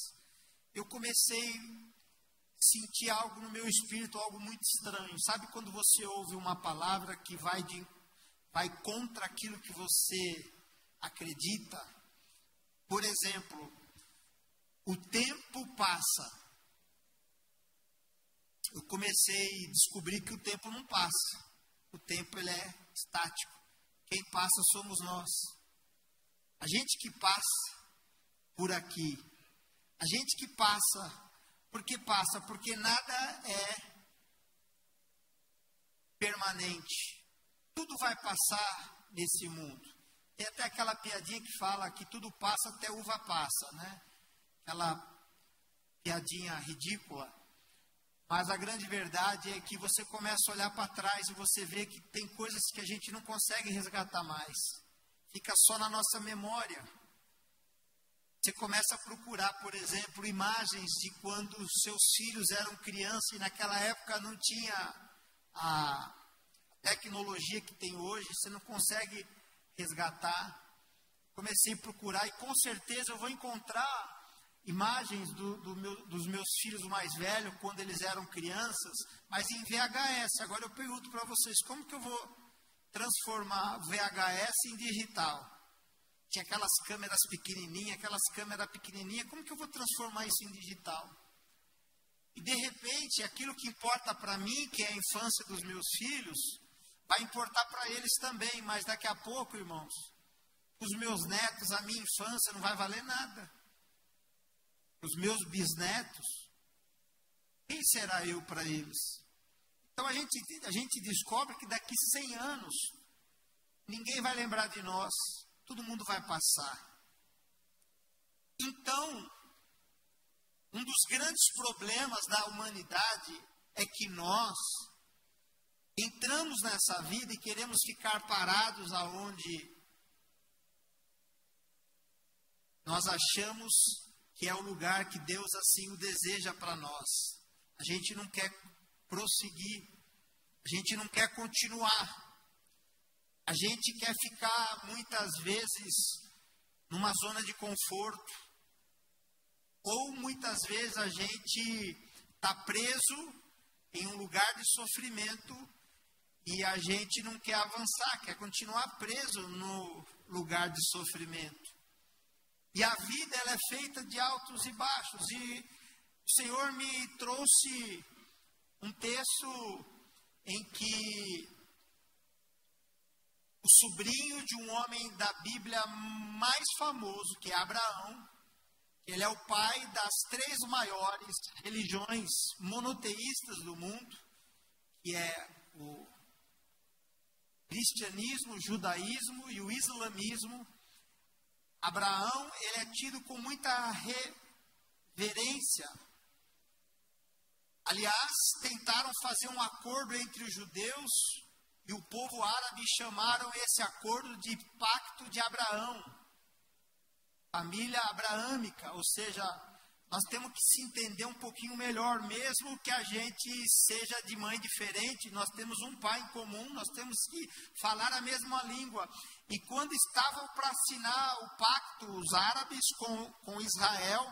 Eu comecei a sentir algo no meu espírito, algo muito estranho. Sabe quando você ouve uma palavra que vai, de, vai contra aquilo que você acredita? Por exemplo, o tempo passa eu comecei a descobrir que o tempo não passa. O tempo ele é estático. Quem passa somos nós. A gente que passa por aqui. A gente que passa, por que passa? Porque nada é permanente. Tudo vai passar nesse mundo. Tem até aquela piadinha que fala que tudo passa até uva passa, né? Aquela piadinha ridícula. Mas a grande verdade é que você começa a olhar para trás e você vê que tem coisas que a gente não consegue resgatar mais. Fica só na nossa memória. Você começa a procurar, por exemplo, imagens de quando seus filhos eram crianças e naquela época não tinha a tecnologia que tem hoje, você não consegue resgatar. Comecei a procurar e com certeza eu vou encontrar imagens do, do meu, dos meus filhos mais velhos quando eles eram crianças, mas em VHS. Agora eu pergunto para vocês, como que eu vou transformar VHS em digital? Tinha aquelas câmeras pequenininhas, aquelas câmeras pequenininhas, como que eu vou transformar isso em digital? E de repente, aquilo que importa para mim, que é a infância dos meus filhos, vai importar para eles também, mas daqui a pouco, irmãos, os meus netos, a minha infância não vai valer nada os meus bisnetos, quem será eu para eles? Então a gente, a gente descobre que daqui 100 anos, ninguém vai lembrar de nós, todo mundo vai passar. Então, um dos grandes problemas da humanidade é que nós entramos nessa vida e queremos ficar parados aonde nós achamos que é o lugar que Deus assim o deseja para nós. A gente não quer prosseguir, a gente não quer continuar. A gente quer ficar muitas vezes numa zona de conforto, ou muitas vezes a gente está preso em um lugar de sofrimento E a gente não quer avançar, quer continuar preso no lugar de sofrimento. E a vida ela é feita de altos e baixos. E o Senhor me trouxe um texto em que o sobrinho de um homem da Bíblia mais famoso, que é Abraão, ele é o pai das três maiores religiões monoteístas do mundo, que é o cristianismo, o judaísmo e o islamismo. Abraão, ele é tido com muita reverência. Aliás, tentaram fazer um acordo entre os judeus e o povo árabe chamaram esse acordo de Pacto de Abraão, família abraâmica, ou seja, nós temos que se entender um pouquinho melhor, mesmo que a gente seja de mãe diferente, nós temos um pai em comum, nós temos que falar a mesma língua. E quando estavam para assinar o pacto, os árabes com, com Israel,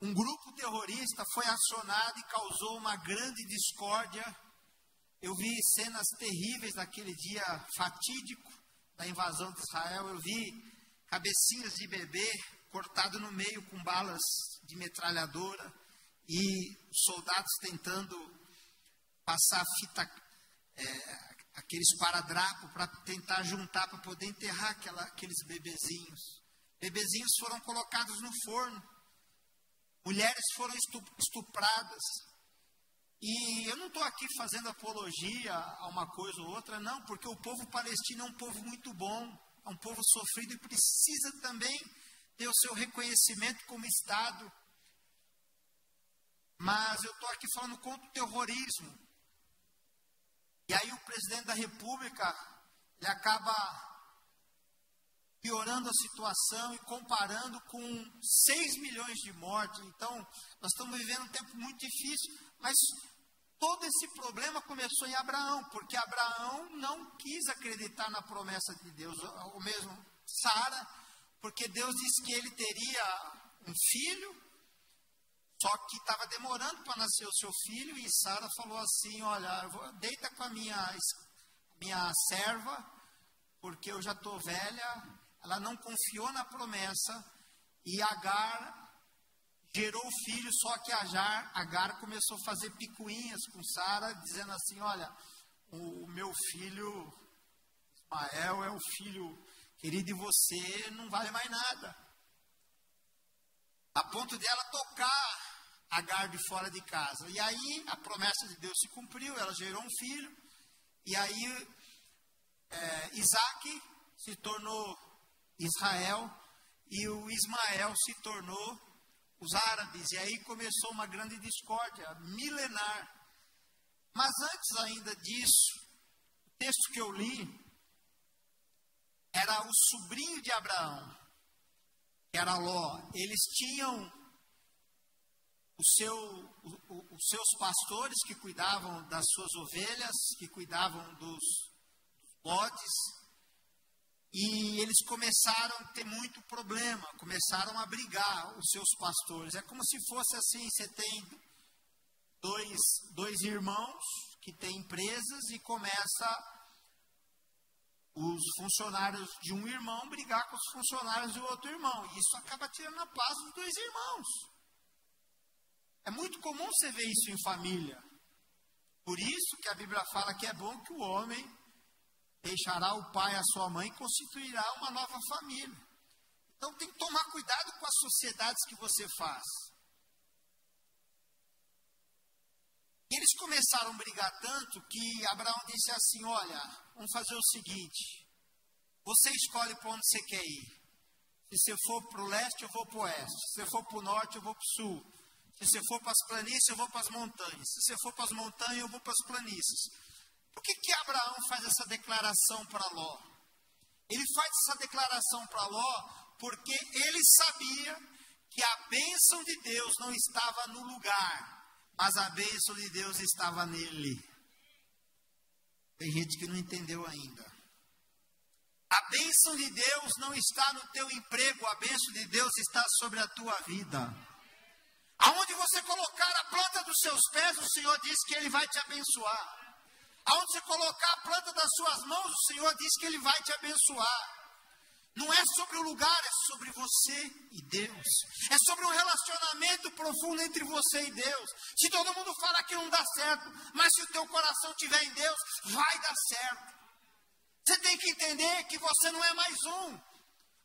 um grupo terrorista foi acionado e causou uma grande discórdia. Eu vi cenas terríveis daquele dia fatídico da invasão de Israel. Eu vi cabecinhas de bebê cortado no meio com balas de metralhadora e soldados tentando passar fita, é, aqueles paradrapos para tentar juntar para poder enterrar aquela, aqueles bebezinhos. Bebezinhos foram colocados no forno Mulheres foram estupradas. E eu não estou aqui fazendo apologia a uma coisa ou outra, não, porque o povo palestino é um povo muito bom, um povo sofrido e precisa também ter o seu reconhecimento como Estado. Mas eu estou aqui falando contra o terrorismo. E aí o presidente da República, ele acaba piorando a situação e comparando com 6 milhões de mortes. Então, nós estamos vivendo um tempo muito difícil, mas todo esse problema começou em Abraão, porque Abraão não quis acreditar na promessa de Deus, ou mesmo Sara, porque Deus disse que ele teria um filho, só que estava demorando para nascer o seu filho, e Sara falou assim: Olha, deita com a minha, minha serva, porque eu já estou velha, ela não confiou na promessa e Agar gerou o filho, só que Agar, Agar começou a fazer picuinhas com Sara, dizendo assim: Olha, o, o meu filho Ismael é o filho querido e você não vale mais nada. A ponto dela tocar Agar de fora de casa. E aí a promessa de Deus se cumpriu, ela gerou um filho. E aí é, Isaac se tornou Israel e o Ismael se tornou os árabes, e aí começou uma grande discórdia milenar. Mas antes ainda disso, o texto que eu li era o sobrinho de Abraão, que era Ló. Eles tinham o seu, o, os seus pastores que cuidavam das suas ovelhas, que cuidavam dos bodes, e eles começaram a ter muito problema, começaram a brigar os seus pastores. É como se fosse assim: você tem dois, dois irmãos que têm empresas e começa os funcionários de um irmão brigar com os funcionários do outro irmão. E isso acaba tirando a paz dos dois irmãos. É muito comum você ver isso em família. Por isso que a Bíblia fala que é bom que o homem deixará o pai a sua mãe e constituirá uma nova família. Então tem que tomar cuidado com as sociedades que você faz. Eles começaram a brigar tanto que Abraão disse assim: Olha, vamos fazer o seguinte. Você escolhe para onde você quer ir. Se você for para o leste, eu vou para o oeste. Se você for para o norte, eu vou para o sul. Se você for para as planícies, eu vou para as montanhas. Se você for para as montanhas, eu vou para as planícies. Por que, que Abraão faz essa declaração para Ló? Ele faz essa declaração para Ló porque ele sabia que a bênção de Deus não estava no lugar, mas a bênção de Deus estava nele. Tem gente que não entendeu ainda. A bênção de Deus não está no teu emprego, a bênção de Deus está sobre a tua vida. Aonde você colocar a planta dos seus pés, o Senhor diz que Ele vai te abençoar. Aonde você colocar a planta das suas mãos, o Senhor diz que Ele vai te abençoar. Não é sobre o lugar, é sobre você e Deus. É sobre um relacionamento profundo entre você e Deus. Se todo mundo fala que não dá certo, mas se o teu coração estiver em Deus, vai dar certo. Você tem que entender que você não é mais um.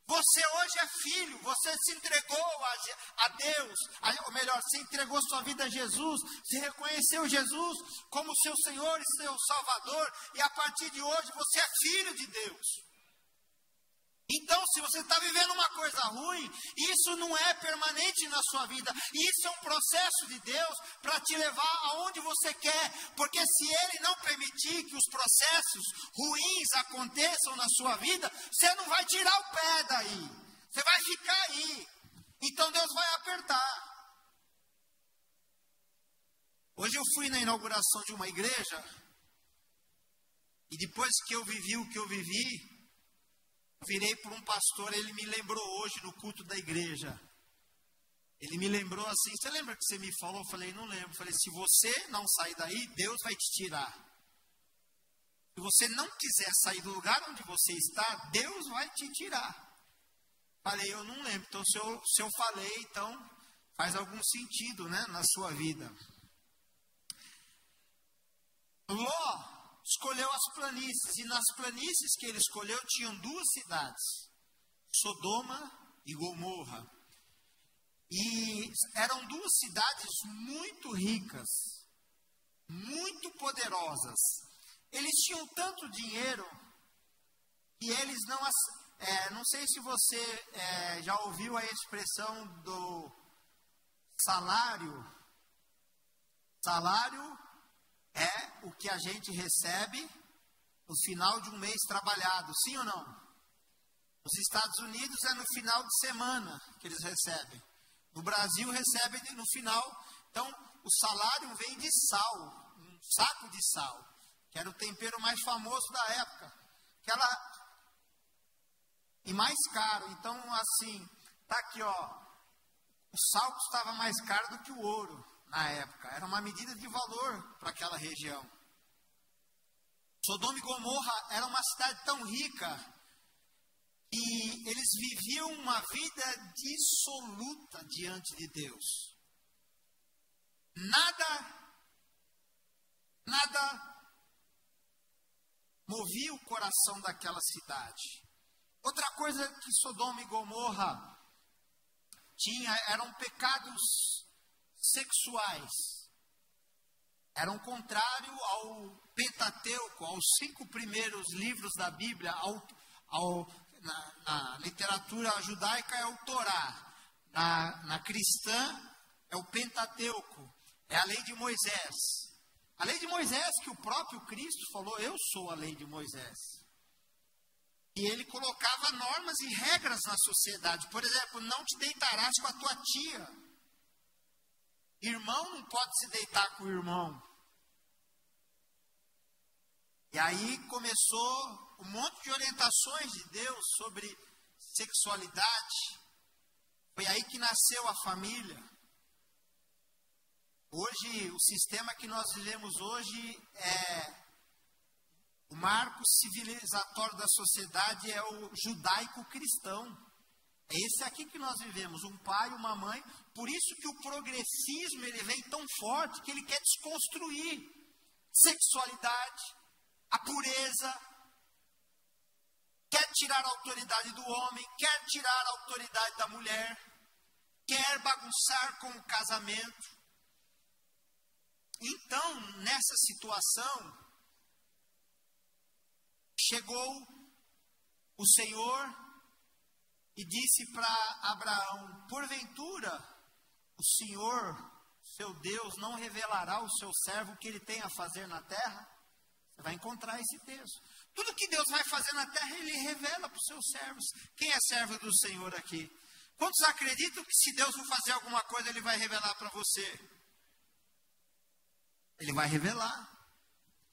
Você hoje é filho, você se entregou a, a Deus, a, ou melhor, você entregou sua vida a Jesus, você reconheceu Jesus como seu Senhor e seu Salvador, e a partir de hoje você é filho de Deus. Então, se você está vivendo uma coisa ruim, isso não é permanente na sua vida. Isso é um processo de Deus para te levar aonde você quer. Porque se Ele não permitir que os processos ruins aconteçam na sua vida, você não vai tirar o pé daí. Você vai ficar aí. Então Deus vai apertar. Hoje eu fui na inauguração de uma igreja. E depois que eu vivi o que eu vivi, virei para um pastor, ele me lembrou hoje no culto da igreja. Ele me lembrou assim: Você lembra que você me falou? Eu falei: Não lembro. Eu falei: Se você não sair daí, Deus vai te tirar. Se você não quiser sair do lugar onde você está, Deus vai te tirar. Falei: Eu não lembro. Então, se eu, se eu falei, então faz algum sentido né, na sua vida. Ló escolheu as planícies, e nas planícies que ele escolheu tinham duas cidades, Sodoma e Gomorra. E eram duas cidades muito ricas, muito poderosas. Eles tinham tanto dinheiro que eles não. É, não sei se você é, já ouviu a expressão do salário. Salário é o que a gente recebe no final de um mês trabalhado, sim ou não? Nos Estados Unidos é no final de semana que eles recebem. No Brasil recebem no final. Então, o salário vem de sal, um saco de sal, que era o tempero mais famoso da época. Aquela e mais caro. Então, assim, tá aqui, ó. O sal custava mais caro do que o ouro na época. Era uma medida de valor para aquela região. Sodoma e Gomorra era uma cidade tão rica que eles viviam uma vida dissoluta diante de Deus. Nada, nada movia o coração daquela cidade. Outra coisa que Sodoma e Gomorra tinha eram pecados sexuais eram contrário ao Pentateuco, aos cinco primeiros livros da Bíblia, ao, ao na, na, literatura judaica é o Torá, na, na cristã é o Pentateuco, é a lei de Moisés. A lei de Moisés que o próprio Cristo falou, eu sou a lei de Moisés. E ele colocava normas e regras na sociedade. Por exemplo, não te deitarás com a tua tia. Irmão não pode se deitar com o irmão. E aí começou um monte de orientações de Deus sobre sexualidade. Foi aí que nasceu a família. Hoje, o sistema que nós vivemos hoje é o marco civilizatório da sociedade é o judaico-cristão. É esse aqui que nós vivemos, um pai, uma mãe. Por isso que o progressismo ele vem tão forte que ele quer desconstruir sexualidade, a pureza, quer tirar a autoridade do homem, quer tirar a autoridade da mulher, quer bagunçar com o casamento. Então, nessa situação, chegou o Senhor e disse para Abraão: Porventura, o Senhor, seu Deus, não revelará ao seu servo o que ele tem a fazer na terra? Você vai encontrar esse texto. Tudo que Deus vai fazer na terra, ele revela para os seus servos. Quem é servo do Senhor aqui? Quantos acreditam que se Deus for fazer alguma coisa, ele vai revelar para você? Ele vai revelar.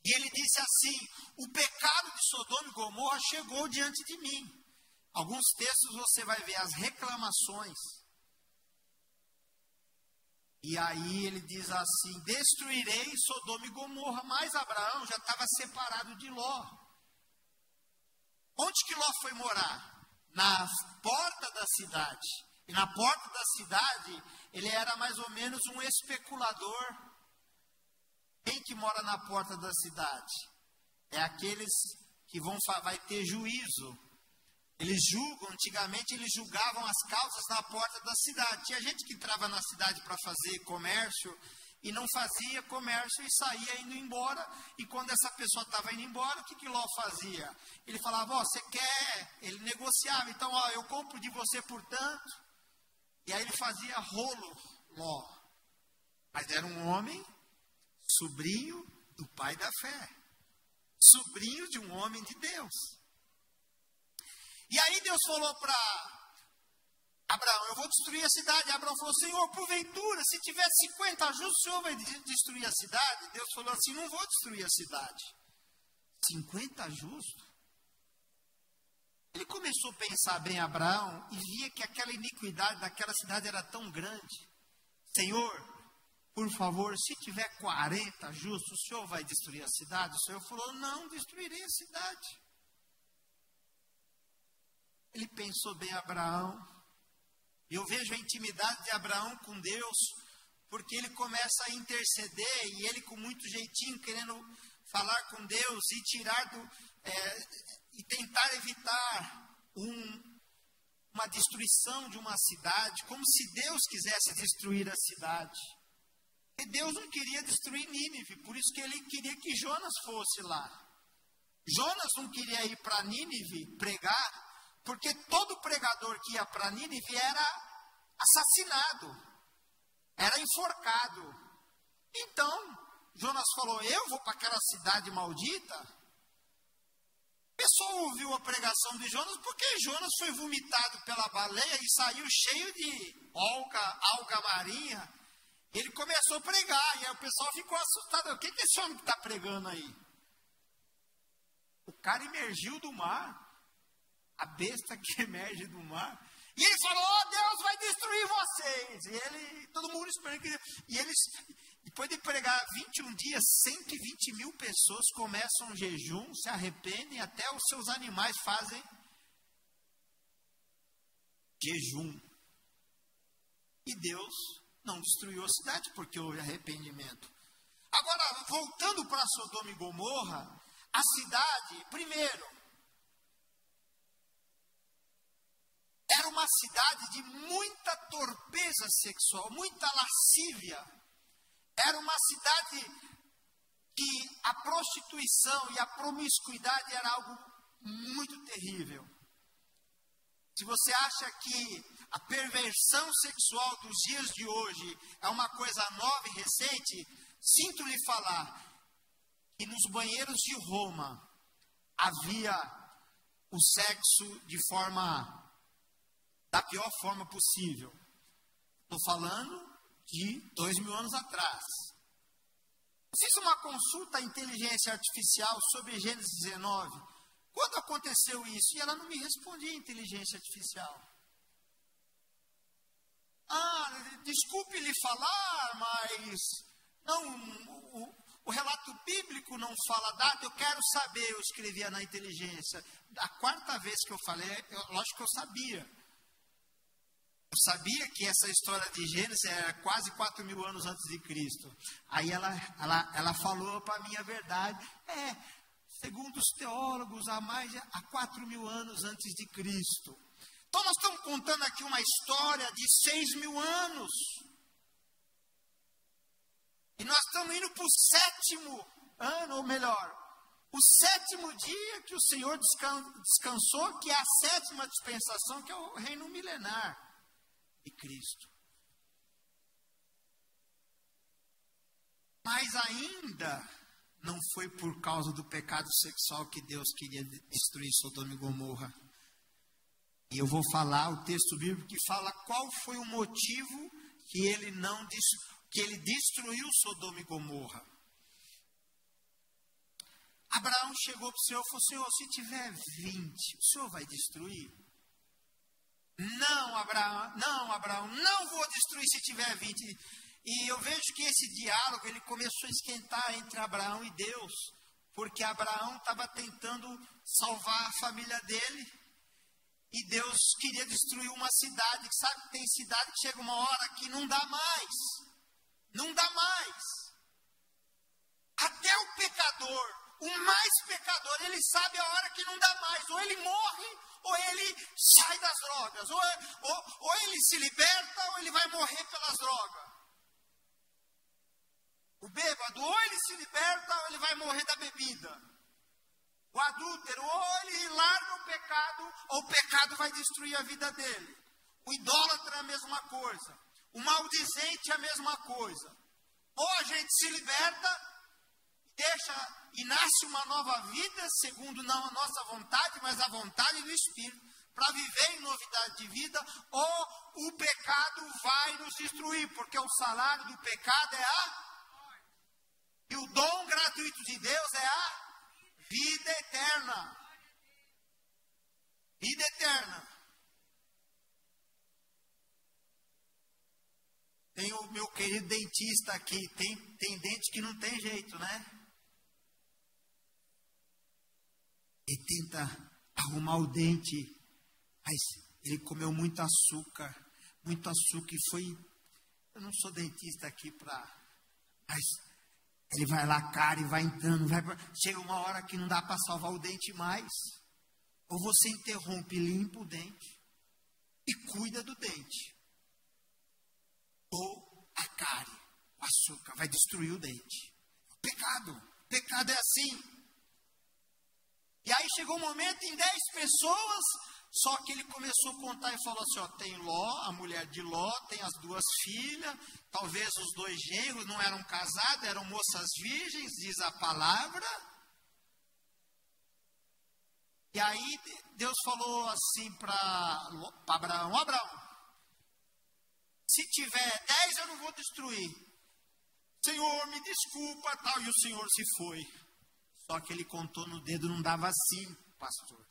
E ele disse assim: O pecado de Sodoma e Gomorra chegou diante de mim. Alguns textos você vai ver as reclamações. E aí ele diz assim: Destruirei Sodoma e Gomorra. Mas Abraão já estava separado de Ló. Onde que Ló foi morar? Na porta da cidade. E na porta da cidade, ele era mais ou menos um especulador. Quem que mora na porta da cidade? É aqueles que vão vai ter juízo. Eles julgam, antigamente eles julgavam as causas na porta da cidade. Tinha gente que entrava na cidade para fazer comércio e não fazia comércio e saía indo embora. E quando essa pessoa estava indo embora, o que, que Ló fazia? Ele falava: Ó, oh, você quer? Ele negociava. Então, ó, eu compro de você por tanto. E aí ele fazia rolo, Ló. Mas era um homem, sobrinho do pai da fé, sobrinho de um homem de Deus. E aí Deus falou para Abraão: Eu vou destruir a cidade. Abraão falou: Senhor, porventura, se tiver 50 justos, o Senhor vai destruir a cidade? Deus falou assim: Não vou destruir a cidade. 50 justos? Ele começou a pensar bem Abraão e via que aquela iniquidade daquela cidade era tão grande. Senhor, por favor, se tiver 40 justos, o senhor vai destruir a cidade? O senhor falou: Não, destruirei a cidade. Ele pensou bem Abraão. Eu vejo a intimidade de Abraão com Deus, porque ele começa a interceder e ele com muito jeitinho querendo falar com Deus e tirar do é, e tentar evitar um, uma destruição de uma cidade, como se Deus quisesse destruir a cidade. E Deus não queria destruir Nínive, por isso que ele queria que Jonas fosse lá. Jonas não queria ir para Nínive pregar, porque todo pregador que ia para Nínive era assassinado, era enforcado. Então, Jonas falou: Eu vou para aquela cidade maldita. O pessoal ouviu a pregação de Jonas porque Jonas foi vomitado pela baleia e saiu cheio de alga, alga marinha. Ele começou a pregar e aí o pessoal ficou assustado. O que, que esse homem está pregando aí? O cara emergiu do mar a besta que emerge do mar. E ele falou: oh, Deus vai destruir vocês. E ele, todo mundo esperando que. E eles, depois de pregar 21 dias, 120 mil pessoas começam um jejum, se arrependem, até os seus animais fazem jejum. E Deus não destruiu a cidade porque houve arrependimento. Agora, voltando para Sodoma e Gomorra, a cidade, primeiro, Era uma cidade de muita torpeza sexual, muita lascívia. Era uma cidade que a prostituição e a promiscuidade era algo muito terrível. Se você acha que a perversão sexual dos dias de hoje é uma coisa nova e recente, sinto lhe falar que nos banheiros de Roma havia o sexo de forma da pior forma possível. Estou falando de dois mil anos atrás. Fiz uma consulta à inteligência artificial sobre Gênesis 19. Quando aconteceu isso? E ela não me respondia, inteligência artificial. Ah, desculpe lhe falar, mas não, o, o relato bíblico não fala data, eu quero saber, eu escrevia na inteligência. A quarta vez que eu falei, eu, lógico que eu sabia. Sabia que essa história de Gênesis era quase 4 mil anos antes de Cristo. Aí ela, ela, ela falou para mim a verdade. É, segundo os teólogos, há mais há 4 mil anos antes de Cristo. Então nós estamos contando aqui uma história de 6 mil anos. E nós estamos indo para o sétimo ano, ou melhor, o sétimo dia que o Senhor descansou, que é a sétima dispensação, que é o reino milenar de Cristo. Mas ainda não foi por causa do pecado sexual que Deus queria destruir Sodoma e Gomorra. E eu vou falar o texto bíblico que fala qual foi o motivo que ele não que ele destruiu Sodoma e Gomorra. Abraão chegou para o Senhor e falou: Senhor, se tiver 20, o Senhor vai destruir? Não, Abraão, não, Abraão, não vou destruir se tiver 20. E eu vejo que esse diálogo ele começou a esquentar entre Abraão e Deus, porque Abraão estava tentando salvar a família dele. E Deus queria destruir uma cidade, sabe? Tem cidade que chega uma hora que não dá mais. Não dá mais. Até o pecador, o mais pecador, ele sabe a hora que não dá mais. Ou ele morre, ou ele sai das drogas. Ou, ou, ou ele se liberta, ou ele vai morrer pelas drogas. O bêbado, ou ele se liberta, ou ele vai morrer da bebida. O adúltero, ou ele larga o pecado, ou o pecado vai destruir a vida dele. O idólatra é a mesma coisa. O maldizente é a mesma coisa. Ou a gente se liberta, deixa e nasce uma nova vida, segundo não a nossa vontade, mas a vontade do Espírito, para viver em novidade de vida, ou o pecado vai nos destruir, porque o salário do pecado é a. E o dom gratuito de Deus é a Vida eterna. Vida eterna. Tem o meu querido dentista aqui. Tem, tem dente que não tem jeito, né? Ele tenta arrumar o dente, mas ele comeu muito açúcar, muito açúcar e foi. Eu não sou dentista aqui para. Mas ele vai lá, cara, e vai entrando, vai chega uma hora que não dá para salvar o dente mais. Ou você interrompe, limpa o dente e cuida do dente. Ou a cárie, o açúcar, vai destruir o dente. Pecado, pecado é assim. E aí chegou um momento em dez pessoas só que ele começou a contar e falou assim: ó, tem Ló, a mulher de Ló, tem as duas filhas, talvez os dois genros não eram casados, eram moças virgens, diz a palavra. E aí Deus falou assim para Abraão: Abraão, se tiver dez eu não vou destruir. Senhor, me desculpa, tal. E o Senhor se foi. Só que ele contou no dedo, não dava assim, pastor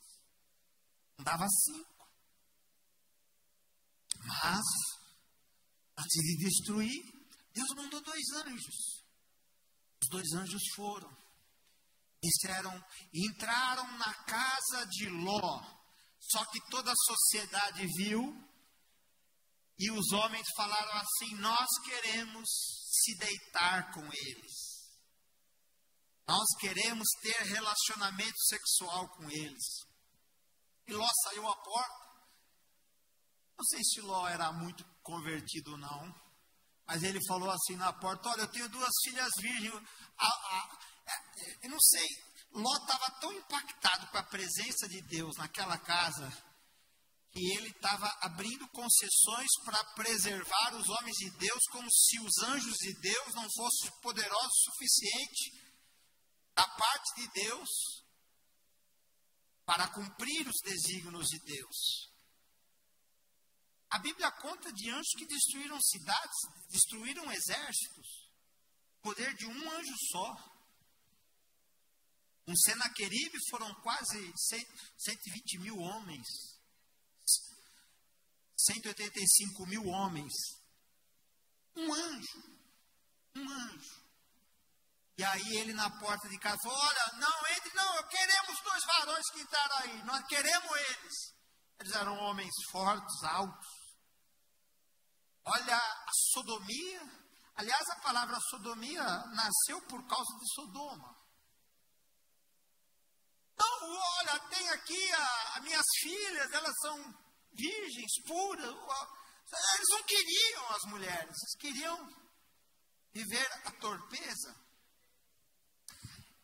dava cinco. Mas, antes de destruir, Deus mandou dois anjos. Os dois anjos foram. Disseram, entraram na casa de Ló. Só que toda a sociedade viu. E os homens falaram assim: Nós queremos se deitar com eles. Nós queremos ter relacionamento sexual com eles. E Ló saiu à porta. Não sei se Ló era muito convertido ou não, mas ele falou assim na porta: Olha, eu tenho duas filhas virgens. A, é, eu não sei, Ló estava tão impactado com a presença de Deus naquela casa que ele estava abrindo concessões para preservar os homens de Deus, como se os anjos de Deus não fossem poderosos o suficiente da parte de Deus para cumprir os desígnios de Deus. A Bíblia conta de anjos que destruíram cidades, destruíram exércitos. Poder de um anjo só. Um Senaqueribe foram quase 120 mil homens. 185 mil homens. Um anjo. Um anjo. E aí ele na porta de casa Olha, não entre, não, queremos dois varões que entraram aí, nós queremos eles. Eles eram homens fortes, altos. Olha a sodomia. Aliás, a palavra sodomia nasceu por causa de Sodoma. Não, olha, tem aqui as minhas filhas, elas são virgens, puras. Eles não queriam as mulheres, eles queriam viver a torpeza.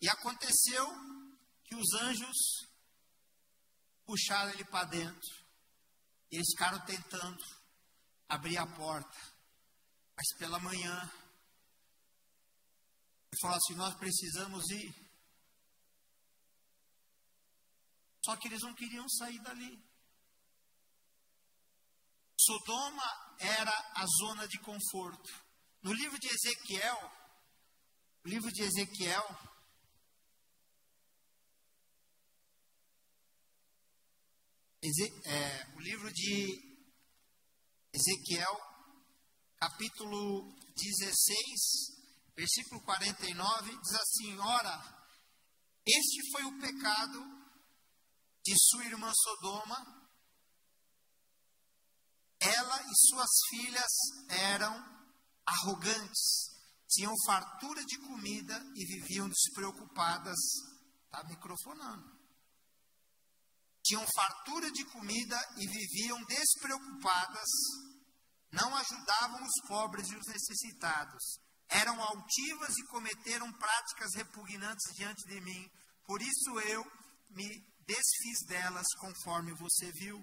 E aconteceu que os anjos puxaram ele para dentro. E eles ficaram tentando abrir a porta. Mas pela manhã, ele falou assim: Nós precisamos ir. Só que eles não queriam sair dali. Sodoma era a zona de conforto. No livro de Ezequiel, livro de Ezequiel, é, o livro de Ezequiel, capítulo 16, versículo 49, diz assim: Ora, este foi o pecado de sua irmã Sodoma. Ela e suas filhas eram arrogantes, tinham fartura de comida e viviam despreocupadas. Está microfonando. Tinham fartura de comida e viviam despreocupadas, não ajudavam os pobres e os necessitados. Eram altivas e cometeram práticas repugnantes diante de mim. Por isso eu me desfiz delas, conforme você viu.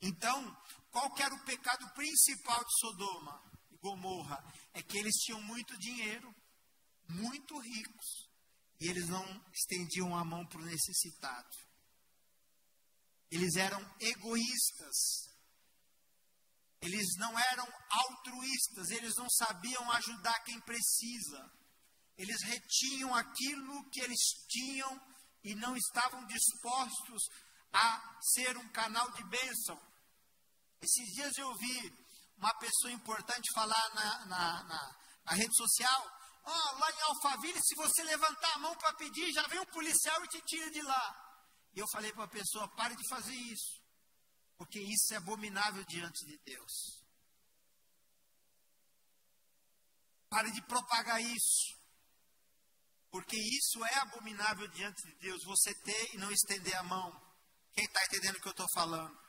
Então, qual era o pecado principal de Sodoma e Gomorra? É que eles tinham muito dinheiro, muito ricos, e eles não estendiam a mão para o necessitado. Eles eram egoístas. Eles não eram altruístas, eles não sabiam ajudar quem precisa. Eles retinham aquilo que eles tinham e não estavam dispostos a ser um canal de bênção. Esses dias eu vi uma pessoa importante falar na, na, na, na rede social: oh, lá em Alphaville, se você levantar a mão para pedir, já vem um policial e te tira de lá. E eu falei para a pessoa: pare de fazer isso, porque isso é abominável diante de Deus. Pare de propagar isso, porque isso é abominável diante de Deus. Você ter e não estender a mão. Quem está entendendo o que eu estou falando?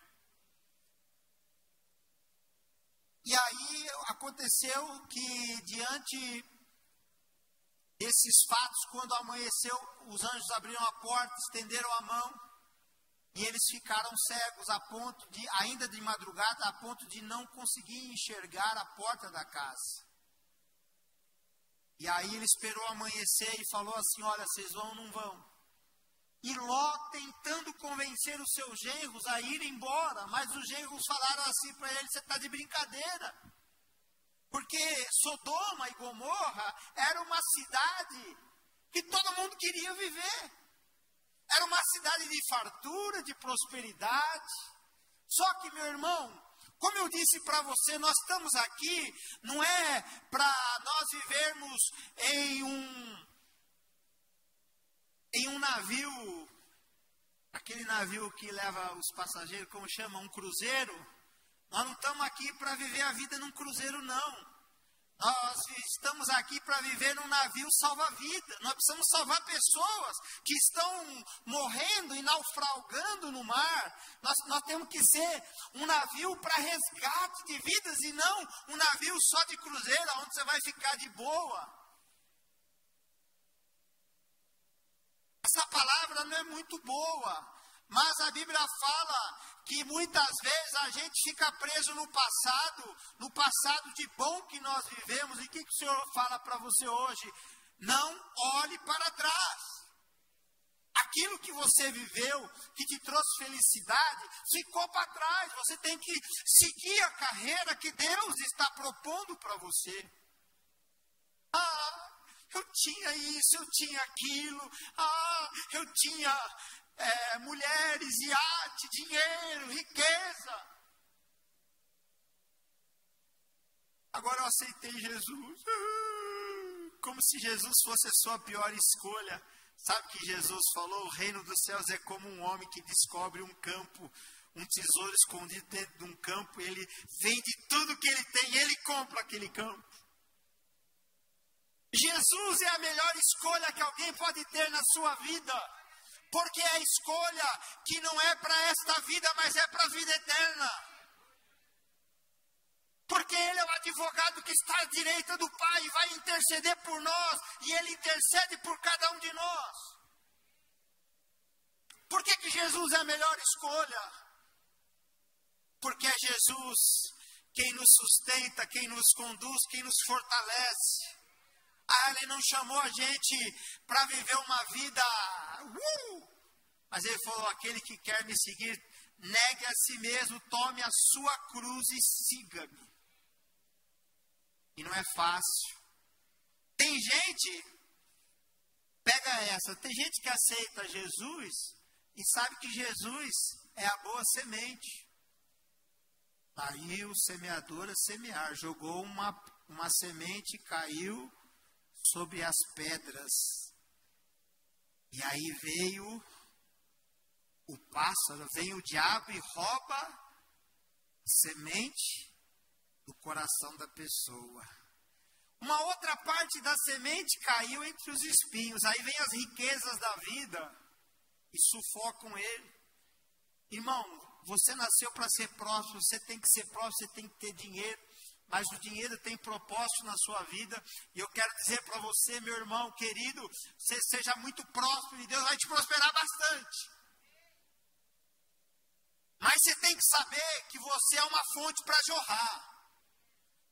E aí aconteceu que, diante desses fatos, quando amanheceu, os anjos abriram a porta, estenderam a mão, e eles ficaram cegos a ponto de, ainda de madrugada, a ponto de não conseguir enxergar a porta da casa. E aí ele esperou amanhecer e falou assim: Olha, vocês vão ou não vão? E Ló tentando convencer os seus genros a ir embora, mas os genros falaram assim para ele: Você está de brincadeira. Porque Sodoma e Gomorra era uma cidade que todo mundo queria viver. Era uma cidade de fartura, de prosperidade. Só que, meu irmão, como eu disse para você, nós estamos aqui não é para nós vivermos em um em um navio, aquele navio que leva os passageiros, como chama, um cruzeiro. Nós não estamos aqui para viver a vida num cruzeiro, não. Nós estamos aqui para viver num navio salva-vida. Nós precisamos salvar pessoas que estão morrendo e naufragando no mar. Nós, nós temos que ser um navio para resgate de vidas e não um navio só de cruzeiro, onde você vai ficar de boa. Essa palavra não é muito boa, mas a Bíblia fala que muitas vezes a gente fica preso no passado, no passado de bom que nós vivemos. E o que, que o Senhor fala para você hoje? Não olhe para trás. Aquilo que você viveu, que te trouxe felicidade, ficou para trás. Você tem que seguir a carreira que Deus está propondo para você. Ah, eu tinha isso, eu tinha aquilo. Ah, eu tinha é, mulheres, iate, dinheiro, riqueza. Agora eu aceitei Jesus. Como se Jesus fosse a sua pior escolha. Sabe que Jesus falou? O reino dos céus é como um homem que descobre um campo, um tesouro escondido dentro de um campo. Ele vende tudo que ele tem ele compra aquele campo. Jesus é a melhor escolha que alguém pode ter na sua vida porque é a escolha que não é para esta vida, mas é para a vida eterna. Porque Ele é o advogado que está à direita do Pai e vai interceder por nós, e Ele intercede por cada um de nós. Por que, que Jesus é a melhor escolha? Porque é Jesus quem nos sustenta, quem nos conduz, quem nos fortalece. Ah, ele não chamou a gente para viver uma vida. Uh! Mas ele falou: aquele que quer me seguir, negue a si mesmo, tome a sua cruz e siga-me. E não é fácil. Tem gente, pega essa, tem gente que aceita Jesus e sabe que Jesus é a boa semente. Aí o semeador a semear, jogou uma, uma semente, caiu sobre as pedras. E aí veio o pássaro, vem o diabo e rouba a semente do coração da pessoa. Uma outra parte da semente caiu entre os espinhos. Aí vem as riquezas da vida e sufocam ele. Irmão, você nasceu para ser próximo, você tem que ser próximo, você tem que ter dinheiro, mas o dinheiro tem propósito na sua vida. E eu quero dizer para você, meu irmão querido, você seja muito próximo e Deus vai te prosperar bastante. Mas você tem que saber que você é uma fonte para jorrar,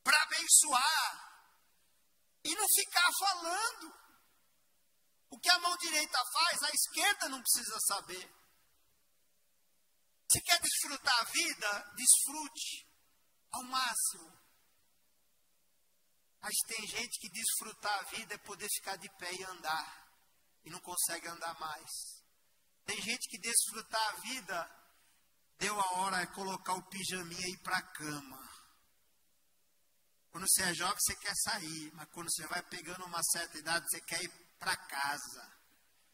para abençoar e não ficar falando. O que a mão direita faz, a esquerda não precisa saber. Se quer desfrutar a vida, desfrute ao máximo. Mas tem gente que desfrutar a vida é poder ficar de pé e andar. E não consegue andar mais. Tem gente que desfrutar a vida, deu a hora de colocar o pijaminha e ir para a cama. Quando você é jovem, você quer sair. Mas quando você vai pegando uma certa idade, você quer ir para casa.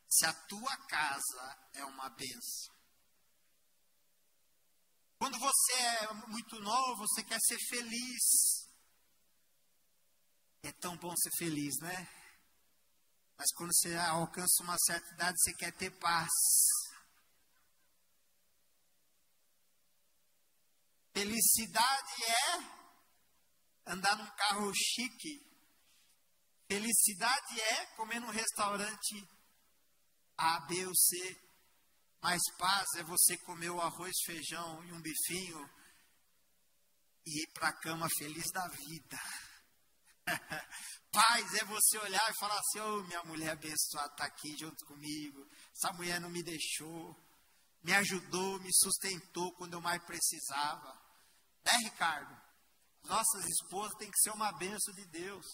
Se a tua casa é uma benção. Quando você é muito novo, você quer ser feliz. É tão bom ser feliz, né? Mas quando você alcança uma certa idade, você quer ter paz. Felicidade é andar num carro chique. Felicidade é comer num restaurante A, B ou C. Mais paz é você comer o arroz, feijão e um bifinho e ir para a cama feliz da vida. paz é você olhar e falar assim: oh, minha mulher abençoada está aqui junto comigo. Essa mulher não me deixou, me ajudou, me sustentou quando eu mais precisava. Né, Ricardo? Nossas esposas têm que ser uma benção de Deus.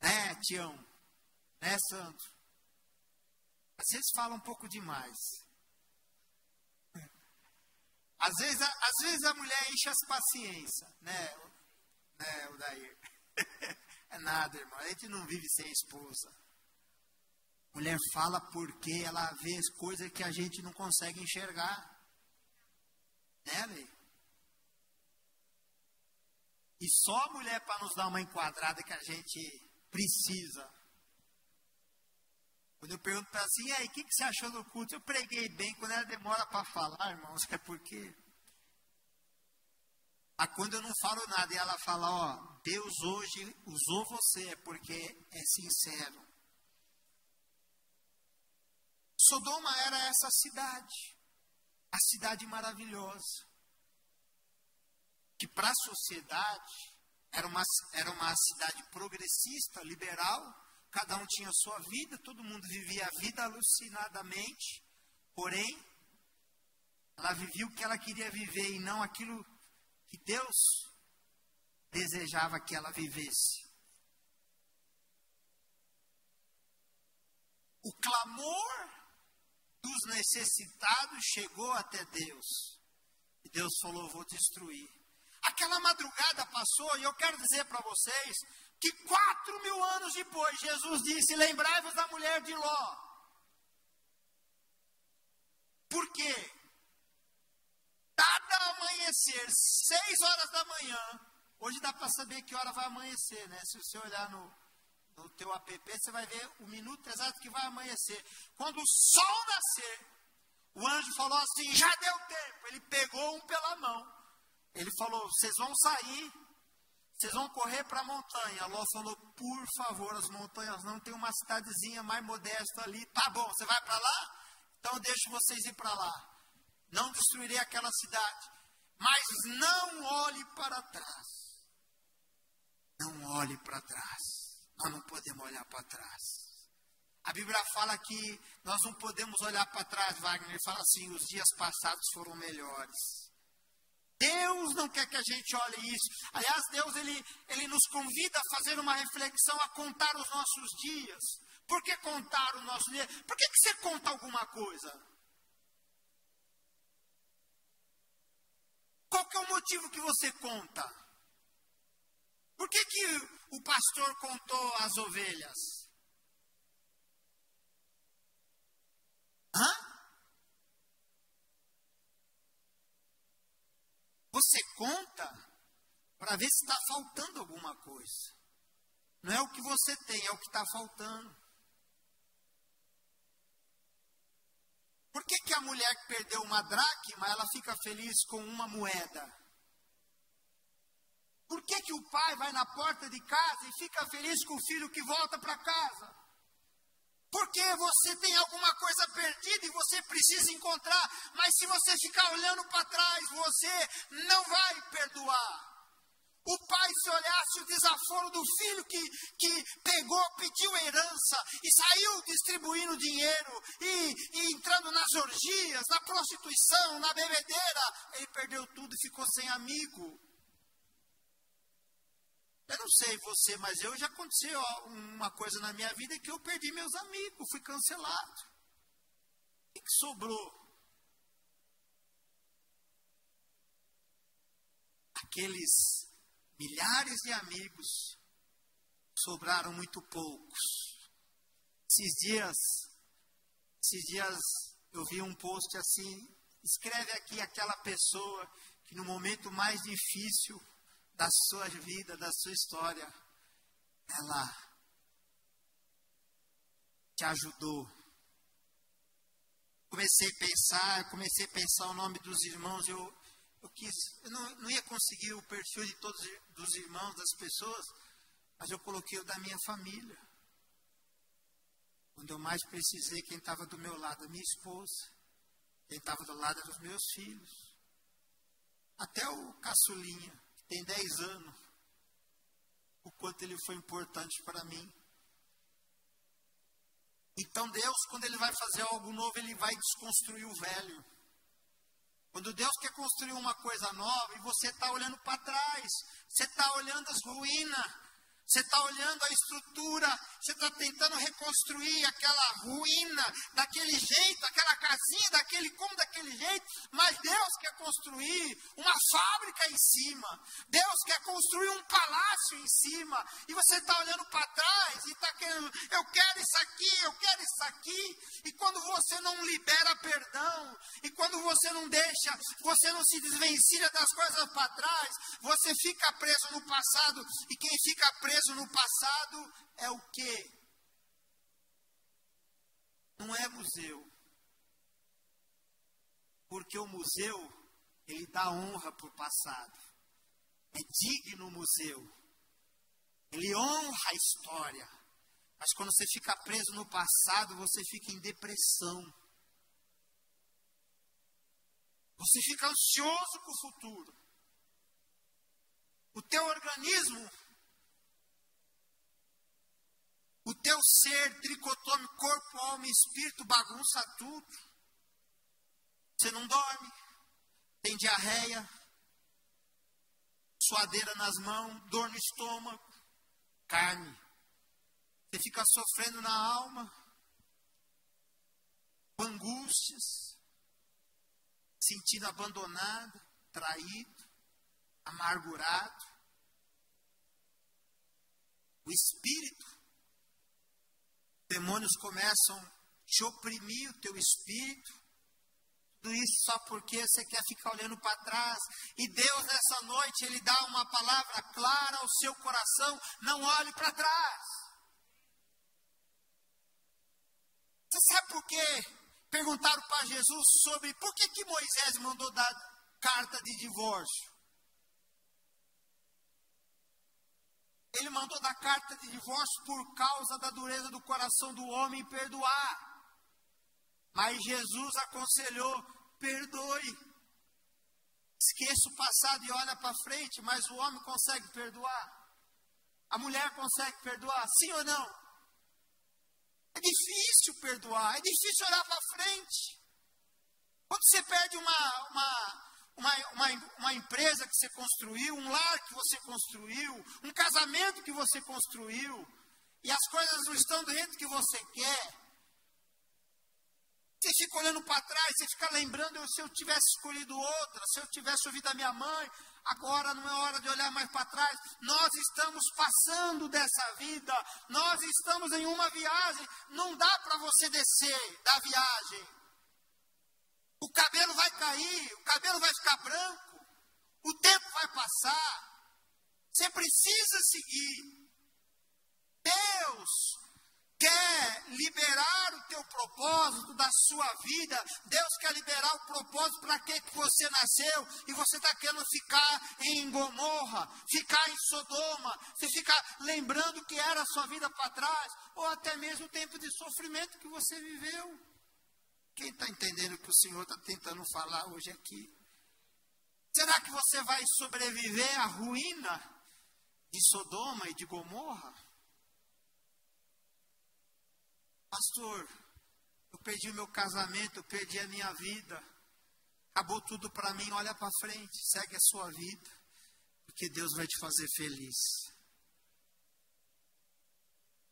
Né, Tião? Né, Santo? Às vezes fala um pouco demais. Às vezes, às vezes a mulher enche as paciência, né? Né, o daí. É nada, irmão. A gente não vive sem esposa. Mulher fala porque ela vê coisas que a gente não consegue enxergar. Né, Lei? E só a mulher para nos dar uma enquadrada que a gente precisa. Quando eu pergunto para ela assim, e aí, o que, que você achou do culto? Eu preguei bem, quando ela demora para falar, irmãos, é porque. Mas quando eu não falo nada e ela fala, ó, Deus hoje usou você, é porque é sincero. Sodoma era essa cidade, a cidade maravilhosa, que para a sociedade era uma, era uma cidade progressista, liberal, cada um tinha sua vida, todo mundo vivia a vida alucinadamente, porém, ela vivia o que ela queria viver e não aquilo que Deus desejava que ela vivesse. O clamor dos necessitados chegou até Deus. E Deus falou: Vou destruir. Aquela madrugada passou, e eu quero dizer para vocês que quatro mil anos depois, Jesus disse: Lembrai-vos da mulher de Ló. Por quê? Dada amanhecer, seis horas da manhã, hoje dá para saber que hora vai amanhecer, né? Se você olhar no, no teu app, você vai ver o minuto exato que vai amanhecer. Quando o sol nascer, o anjo falou assim: já deu tempo. Ele pegou um pela mão. Ele falou: vocês vão sair vocês vão correr para a montanha. Ló falou, por favor, as montanhas não tem uma cidadezinha mais modesta ali. Tá bom, você vai para lá? Então eu deixo vocês ir para lá. Não destruirei aquela cidade. Mas não olhe para trás. Não olhe para trás. Nós não podemos olhar para trás. A Bíblia fala que nós não podemos olhar para trás, Wagner. Ele fala assim: os dias passados foram melhores. Deus não quer que a gente olhe isso. Aliás, Deus ele, ele nos convida a fazer uma reflexão, a contar os nossos dias. Por que contar o nosso dia? Por que, que você conta alguma coisa? Qual que é o motivo que você conta? Por que, que o pastor contou as ovelhas? Hã? Você conta para ver se está faltando alguma coisa. Não é o que você tem, é o que está faltando. Por que, que a mulher que perdeu uma dracma, ela fica feliz com uma moeda? Por que, que o pai vai na porta de casa e fica feliz com o filho que volta para casa? Porque você tem alguma coisa perdida e você precisa encontrar, mas se você ficar olhando para trás, você não vai perdoar. O pai, se olhasse o desaforo do filho que, que pegou, pediu herança e saiu distribuindo dinheiro e, e entrando nas orgias, na prostituição, na bebedeira, ele perdeu tudo e ficou sem amigo. Eu não sei você, mas eu já aconteceu uma coisa na minha vida que eu perdi meus amigos, fui cancelado. O que, sobrou? Aqueles milhares de amigos, sobraram muito poucos. Esses dias, esses dias eu vi um post assim, escreve aqui aquela pessoa que no momento mais difícil da sua vida, da sua história, ela te ajudou. Comecei a pensar, comecei a pensar o nome dos irmãos, eu, eu não, não ia conseguir o perfil de todos dos irmãos, das pessoas, mas eu coloquei o da minha família. Quando eu mais precisei, quem estava do meu lado, a minha esposa, quem estava do lado dos meus filhos, até o caçulinha, que tem 10 anos, o quanto ele foi importante para mim. Então Deus, quando Ele vai fazer algo novo, Ele vai desconstruir o velho. Quando Deus quer construir uma coisa nova e você está olhando para trás, você está olhando as ruínas, você está olhando a estrutura, você está tentando reconstruir aquela ruína daquele jeito, aquela casinha daquele como daquele jeito, mas Deus quer construir uma fábrica em cima, Deus quer construir um palácio em cima, e você está olhando para trás e está querendo, eu quero isso aqui, eu quero isso aqui, e quando você não libera perdão, e quando você não deixa, você não se desvencilha das coisas para trás, você fica preso no passado, e quem fica preso preso no passado é o quê? Não é museu. Porque o museu, ele dá honra para o passado. É digno o museu. Ele honra a história. Mas quando você fica preso no passado, você fica em depressão. Você fica ansioso com o futuro. O teu organismo O teu ser tricotômico, corpo, alma e espírito, bagunça tudo. Você não dorme, tem diarreia, suadeira nas mãos, dor no estômago, carne. Você fica sofrendo na alma, angústias, sentindo abandonado, traído, amargurado. O espírito demônios começam a te oprimir o teu espírito. Tudo isso só porque você quer ficar olhando para trás. E Deus, nessa noite, Ele dá uma palavra clara ao seu coração: não olhe para trás. Você sabe por quê? Perguntaram para Jesus sobre por que, que Moisés mandou dar carta de divórcio. Ele mandou dar carta de divórcio por causa da dureza do coração do homem perdoar. Mas Jesus aconselhou: perdoe. Esqueça o passado e olha para frente, mas o homem consegue perdoar. A mulher consegue perdoar, sim ou não? É difícil perdoar, é difícil olhar para frente. Quando você perde uma, uma, uma, uma, uma empresa que você construiu, um lar que você construiu, um casamento que você construiu, e as coisas não estão do jeito que você quer. Você fica olhando para trás, você fica lembrando se eu tivesse escolhido outra, se eu tivesse ouvido a minha mãe, agora não é hora de olhar mais para trás. Nós estamos passando dessa vida, nós estamos em uma viagem, não dá para você descer da viagem. O cabelo vai cair, o cabelo vai ficar branco, o tempo vai passar. Você precisa seguir. Deus quer liberar o teu propósito da sua vida. Deus quer liberar o propósito para que você nasceu e você está querendo ficar em Gomorra, ficar em Sodoma, você ficar lembrando que era a sua vida para trás, ou até mesmo o tempo de sofrimento que você viveu. Quem está entendendo o que o Senhor está tentando falar hoje aqui? Será que você vai sobreviver à ruína de Sodoma e de Gomorra? Pastor, eu perdi o meu casamento, eu perdi a minha vida, acabou tudo para mim. Olha para frente, segue a sua vida, porque Deus vai te fazer feliz.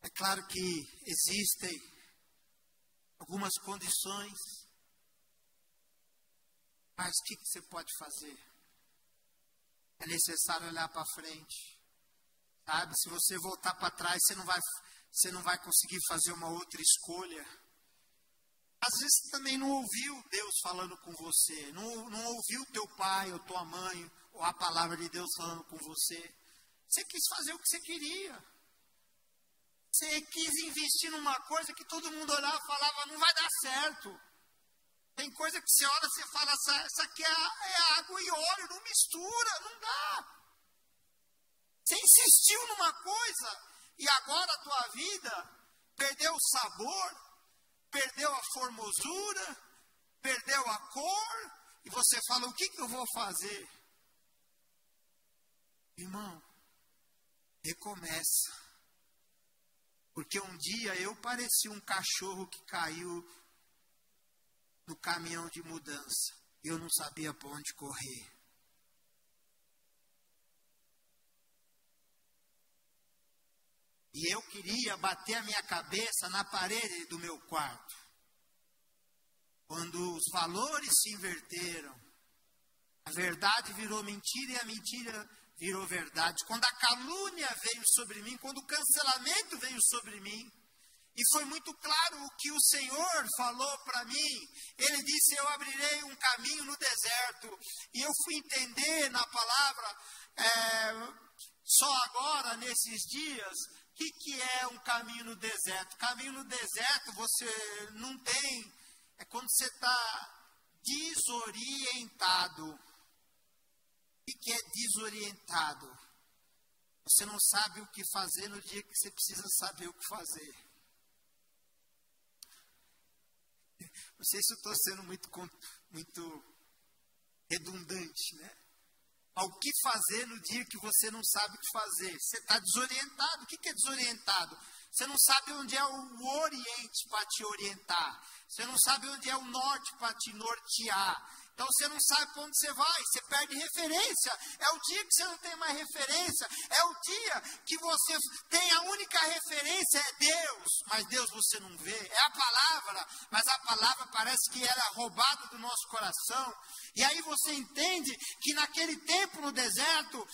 É claro que existem algumas condições. Mas o que, que você pode fazer? É necessário olhar para frente. Sabe, se você voltar para trás, você não, vai, você não vai conseguir fazer uma outra escolha. Às vezes você também não ouviu Deus falando com você, não, não ouviu teu pai ou tua mãe, ou a palavra de Deus falando com você. Você quis fazer o que você queria. Você quis investir numa coisa que todo mundo olhava e falava, não vai dar certo. Tem coisa que você olha e fala, essa, essa aqui é, é água e óleo, não mistura, não dá. Você insistiu numa coisa e agora a tua vida perdeu o sabor, perdeu a formosura, perdeu a cor, e você fala: o que, que eu vou fazer? Irmão, recomeça. Porque um dia eu pareci um cachorro que caiu no caminhão de mudança. Eu não sabia para onde correr. E eu queria bater a minha cabeça na parede do meu quarto. Quando os valores se inverteram, a verdade virou mentira e a mentira virou verdade. Quando a calúnia veio sobre mim, quando o cancelamento veio sobre mim, e foi muito claro o que o Senhor falou para mim. Ele disse: Eu abrirei um caminho no deserto. E eu fui entender na palavra, é, só agora, nesses dias, o que, que é um caminho no deserto? Caminho no deserto você não tem. É quando você está desorientado que é desorientado. Você não sabe o que fazer no dia que você precisa saber o que fazer. Não sei se eu estou sendo muito, muito redundante, né? Ao que fazer no dia que você não sabe o que fazer? Você está desorientado. O que é desorientado? Você não sabe onde é o Oriente para te orientar. Você não sabe onde é o Norte para te nortear. Então você não sabe para onde você vai, você perde referência. É o dia que você não tem mais referência. É o dia que você tem a única referência é Deus, mas Deus você não vê. É a palavra, mas a palavra parece que era roubada do nosso coração. E aí você entende que naquele tempo no deserto,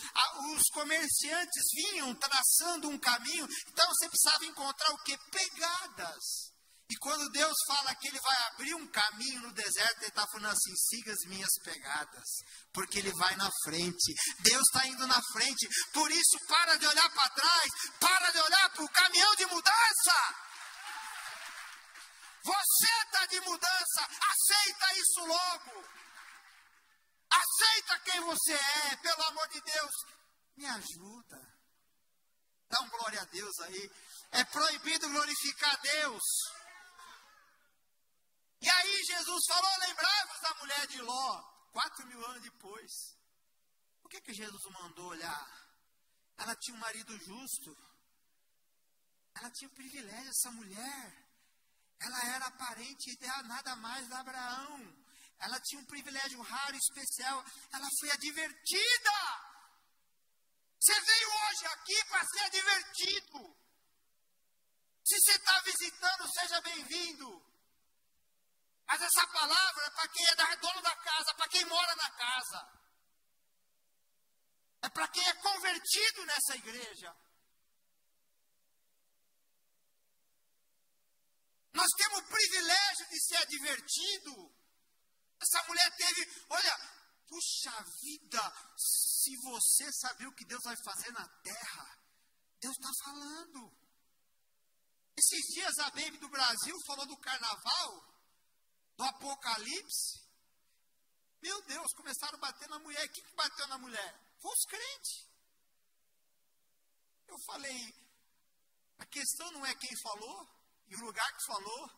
os comerciantes vinham traçando um caminho. Então você precisava encontrar o que? Pegadas. E quando Deus fala que Ele vai abrir um caminho no deserto, Ele está falando assim: siga as minhas pegadas, porque Ele vai na frente. Deus está indo na frente. Por isso, para de olhar para trás, para de olhar para o caminhão de mudança. Você está de mudança, aceita isso logo. Aceita quem você é, pelo amor de Deus. Me ajuda. Dá um glória a Deus aí. É proibido glorificar Deus. E aí Jesus falou, lembrai-vos da mulher de Ló, quatro mil anos depois. Por que, que Jesus mandou olhar? Ela tinha um marido justo. Ela tinha um privilégio, essa mulher. Ela era parente de nada mais de Abraão. Ela tinha um privilégio raro especial. Ela foi advertida. Você veio hoje aqui para ser advertido. Se você está visitando, seja bem-vindo. Mas essa palavra é para quem é dono da casa, para quem mora na casa. É para quem é convertido nessa igreja. Nós temos o privilégio de ser advertido. Essa mulher teve, olha, puxa vida, se você saber o que Deus vai fazer na terra, Deus está falando. Esses dias a Baby do Brasil falou do carnaval, do apocalipse. Meu Deus, começaram a bater na mulher. Quem que bateu na mulher? Foi os crentes. Eu falei, a questão não é quem falou e o lugar que falou.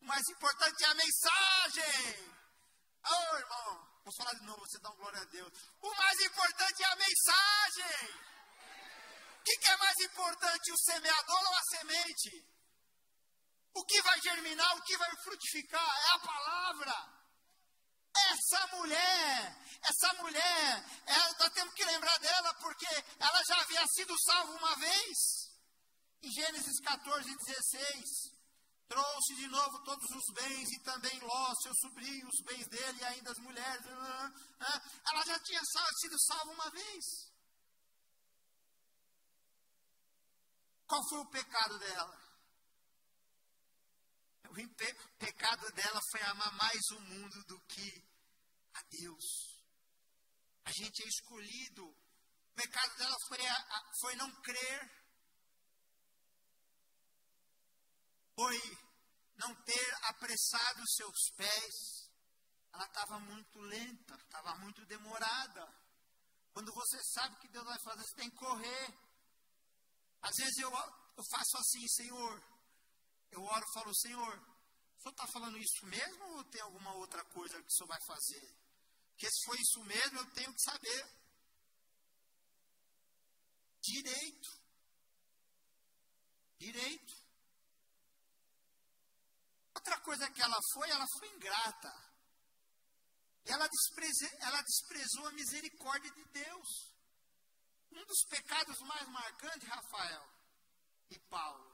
O mais importante é a mensagem. Ô oh, irmão, vou falar de novo, você dá um glória a Deus. O mais importante é a mensagem. O que, que é mais importante, o semeador ou a semente? O que vai germinar, o que vai frutificar é a palavra. Essa mulher, essa mulher, ela, nós temos que lembrar dela porque ela já havia sido salva uma vez. Em Gênesis 14, 16, trouxe de novo todos os bens e também Ló, seu sobrinho, os bens dele e ainda as mulheres. Ela já tinha sido salva uma vez. Qual foi o pecado dela? O pecado dela foi amar mais o mundo do que a Deus. A gente é escolhido. O pecado dela foi, a, foi não crer. Foi não ter apressado os seus pés. Ela estava muito lenta, estava muito demorada. Quando você sabe que Deus vai fazer, você tem que correr. Às vezes eu, eu faço assim, Senhor, eu oro e falo, Senhor, o Senhor está falando isso mesmo ou tem alguma outra coisa que o Senhor vai fazer? Porque se for isso mesmo, eu tenho que saber. Direito. Direito. Outra coisa que ela foi, ela foi ingrata. Ela, despreze, ela desprezou a misericórdia de Deus. Um dos pecados mais marcantes, Rafael e Paulo,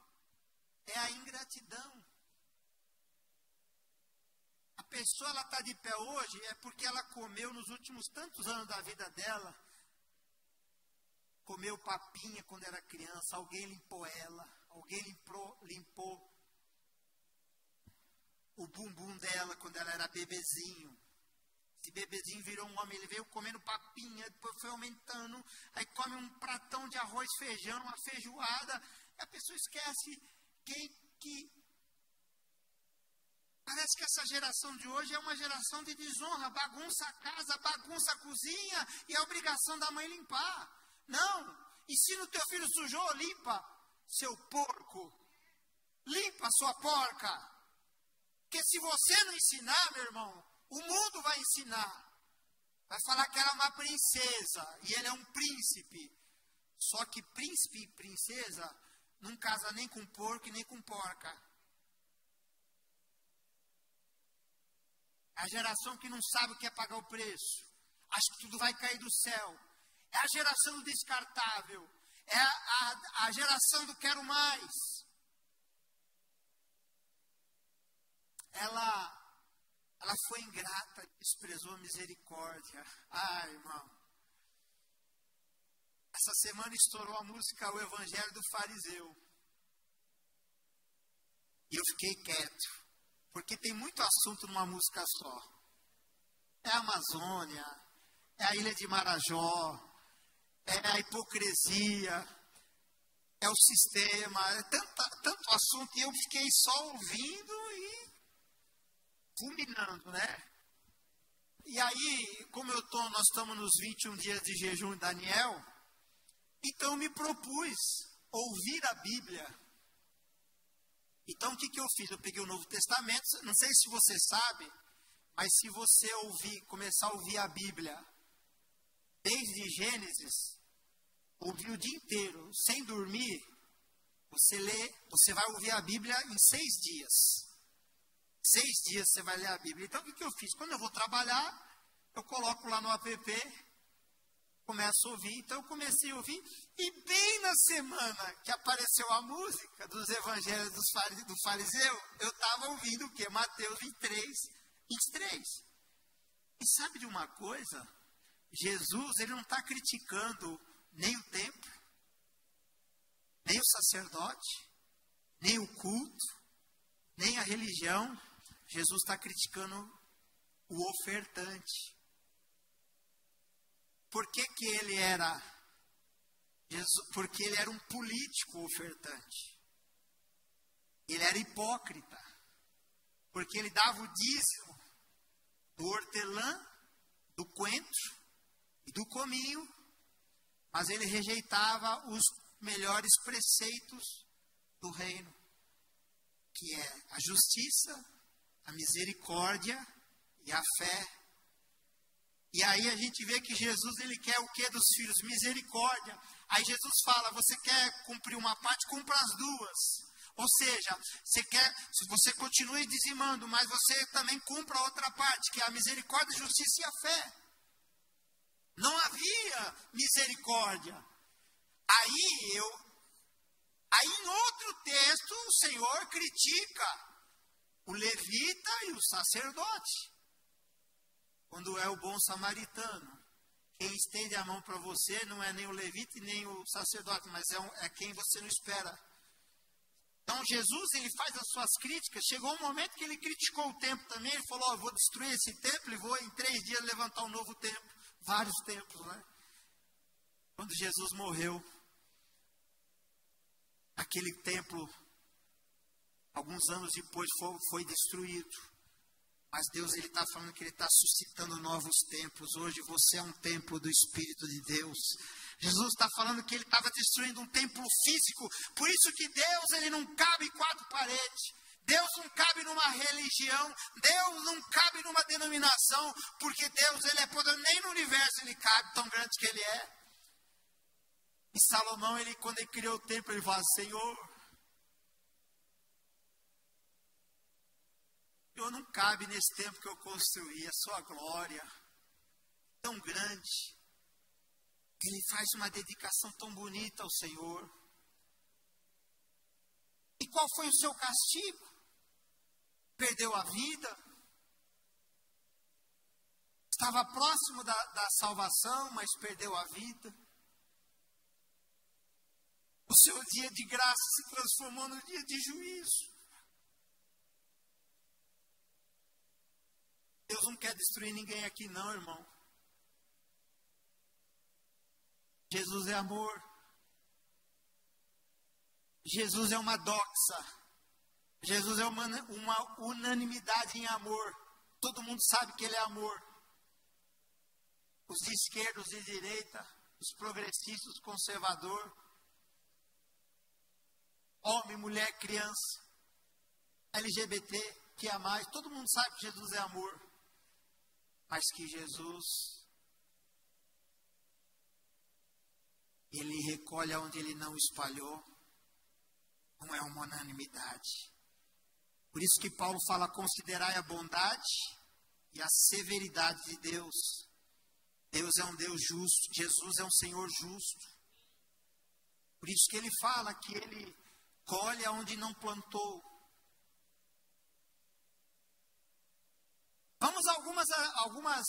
é a ingratidão. A pessoa ela está de pé hoje é porque ela comeu nos últimos tantos anos da vida dela. Comeu papinha quando era criança, alguém limpou ela, alguém limpou, limpou o bumbum dela quando ela era bebezinho. Esse bebezinho virou um homem, ele veio comendo papinha, depois foi aumentando, aí come um pratão de arroz, feijão, uma feijoada, e a pessoa esquece quem que. Parece que essa geração de hoje é uma geração de desonra, bagunça a casa, bagunça a cozinha e a obrigação da mãe limpar. Não! Ensina o teu filho sujou, limpa, seu porco. Limpa sua porca. Porque se você não ensinar, meu irmão, o mundo vai ensinar. Vai falar que ela é uma princesa e ele é um príncipe. Só que príncipe e princesa não casa nem com porco e nem com porca. É a geração que não sabe o que é pagar o preço. Acha que tudo vai cair do céu. É a geração do descartável. É a, a, a geração do quero mais. Ela, ela foi ingrata, desprezou a misericórdia. Ai, irmão. Essa semana estourou a música O Evangelho do Fariseu. E eu fiquei quieto, porque tem muito assunto numa música só. É a Amazônia, é a Ilha de Marajó, é a hipocrisia, é o sistema, é tanta, tanto assunto, e eu fiquei só ouvindo e fulminando, né? E aí, como eu tô, nós estamos nos 21 dias de jejum em Daniel, então me propus ouvir a Bíblia. Então o que, que eu fiz? Eu peguei o Novo Testamento, não sei se você sabe, mas se você ouvir, começar a ouvir a Bíblia, desde Gênesis, ouvir o dia inteiro, sem dormir, você lê, você vai ouvir a Bíblia em seis dias. Seis dias você vai ler a Bíblia. Então o que, que eu fiz? Quando eu vou trabalhar, eu coloco lá no app começo a ouvir. Então eu comecei a ouvir, e bem na semana que apareceu a música dos evangelhos do fariseu, eu estava ouvindo o que? Mateus 23, 23. E sabe de uma coisa? Jesus, ele não está criticando nem o templo, nem o sacerdote, nem o culto, nem a religião. Jesus está criticando o ofertante. Por que, que ele era? Jesus, porque ele era um político ofertante. Ele era hipócrita. Porque ele dava o dízimo do hortelã, do coentro e do cominho, mas ele rejeitava os melhores preceitos do reino, que é a justiça, a misericórdia e a fé. E aí a gente vê que Jesus ele quer o que dos filhos? Misericórdia. Aí Jesus fala: você quer cumprir uma parte, cumpra as duas. Ou seja, você quer, você continue dizimando, mas você também cumpra a outra parte, que é a misericórdia, a justiça e a fé. Não havia misericórdia. Aí eu aí em outro texto o Senhor critica o levita e o sacerdote. Quando é o bom samaritano. Quem estende a mão para você não é nem o levita e nem o sacerdote, mas é, um, é quem você não espera. Então Jesus ele faz as suas críticas. Chegou um momento que ele criticou o templo também. Ele falou: oh, vou destruir esse templo e vou em três dias levantar um novo templo. Vários templos, né? Quando Jesus morreu, aquele templo, alguns anos depois, foi, foi destruído. Mas Deus ele está falando que ele está suscitando novos templos. Hoje você é um templo do Espírito de Deus. Jesus está falando que ele estava destruindo um templo físico. Por isso que Deus ele não cabe em quatro paredes. Deus não cabe numa religião, Deus não cabe numa denominação, porque Deus ele é poder, nem no universo ele cabe, tão grande que ele é. E Salomão, ele, quando ele criou o templo, ele fala, Senhor, eu não cabe nesse tempo que eu construí, a sua glória, tão grande. Ele faz uma dedicação tão bonita ao Senhor. E qual foi o seu castigo? Perdeu a vida? Estava próximo da, da salvação, mas perdeu a vida? O seu dia de graça se transformou no dia de juízo. Deus não quer destruir ninguém aqui, não, irmão. Jesus é amor. Jesus é uma doxa. Jesus é uma, uma unanimidade em amor. Todo mundo sabe que ele é amor. Os de esquerda, os de direita, os progressistas, os conservadores, homem, mulher, criança, LGBT, que é mais, todo mundo sabe que Jesus é amor. Mas que Jesus ele recolhe onde ele não espalhou. Não é uma unanimidade. Por isso que Paulo fala: considerai a bondade e a severidade de Deus. Deus é um Deus justo, Jesus é um Senhor justo. Por isso que ele fala que ele colhe onde não plantou. Vamos algumas, algumas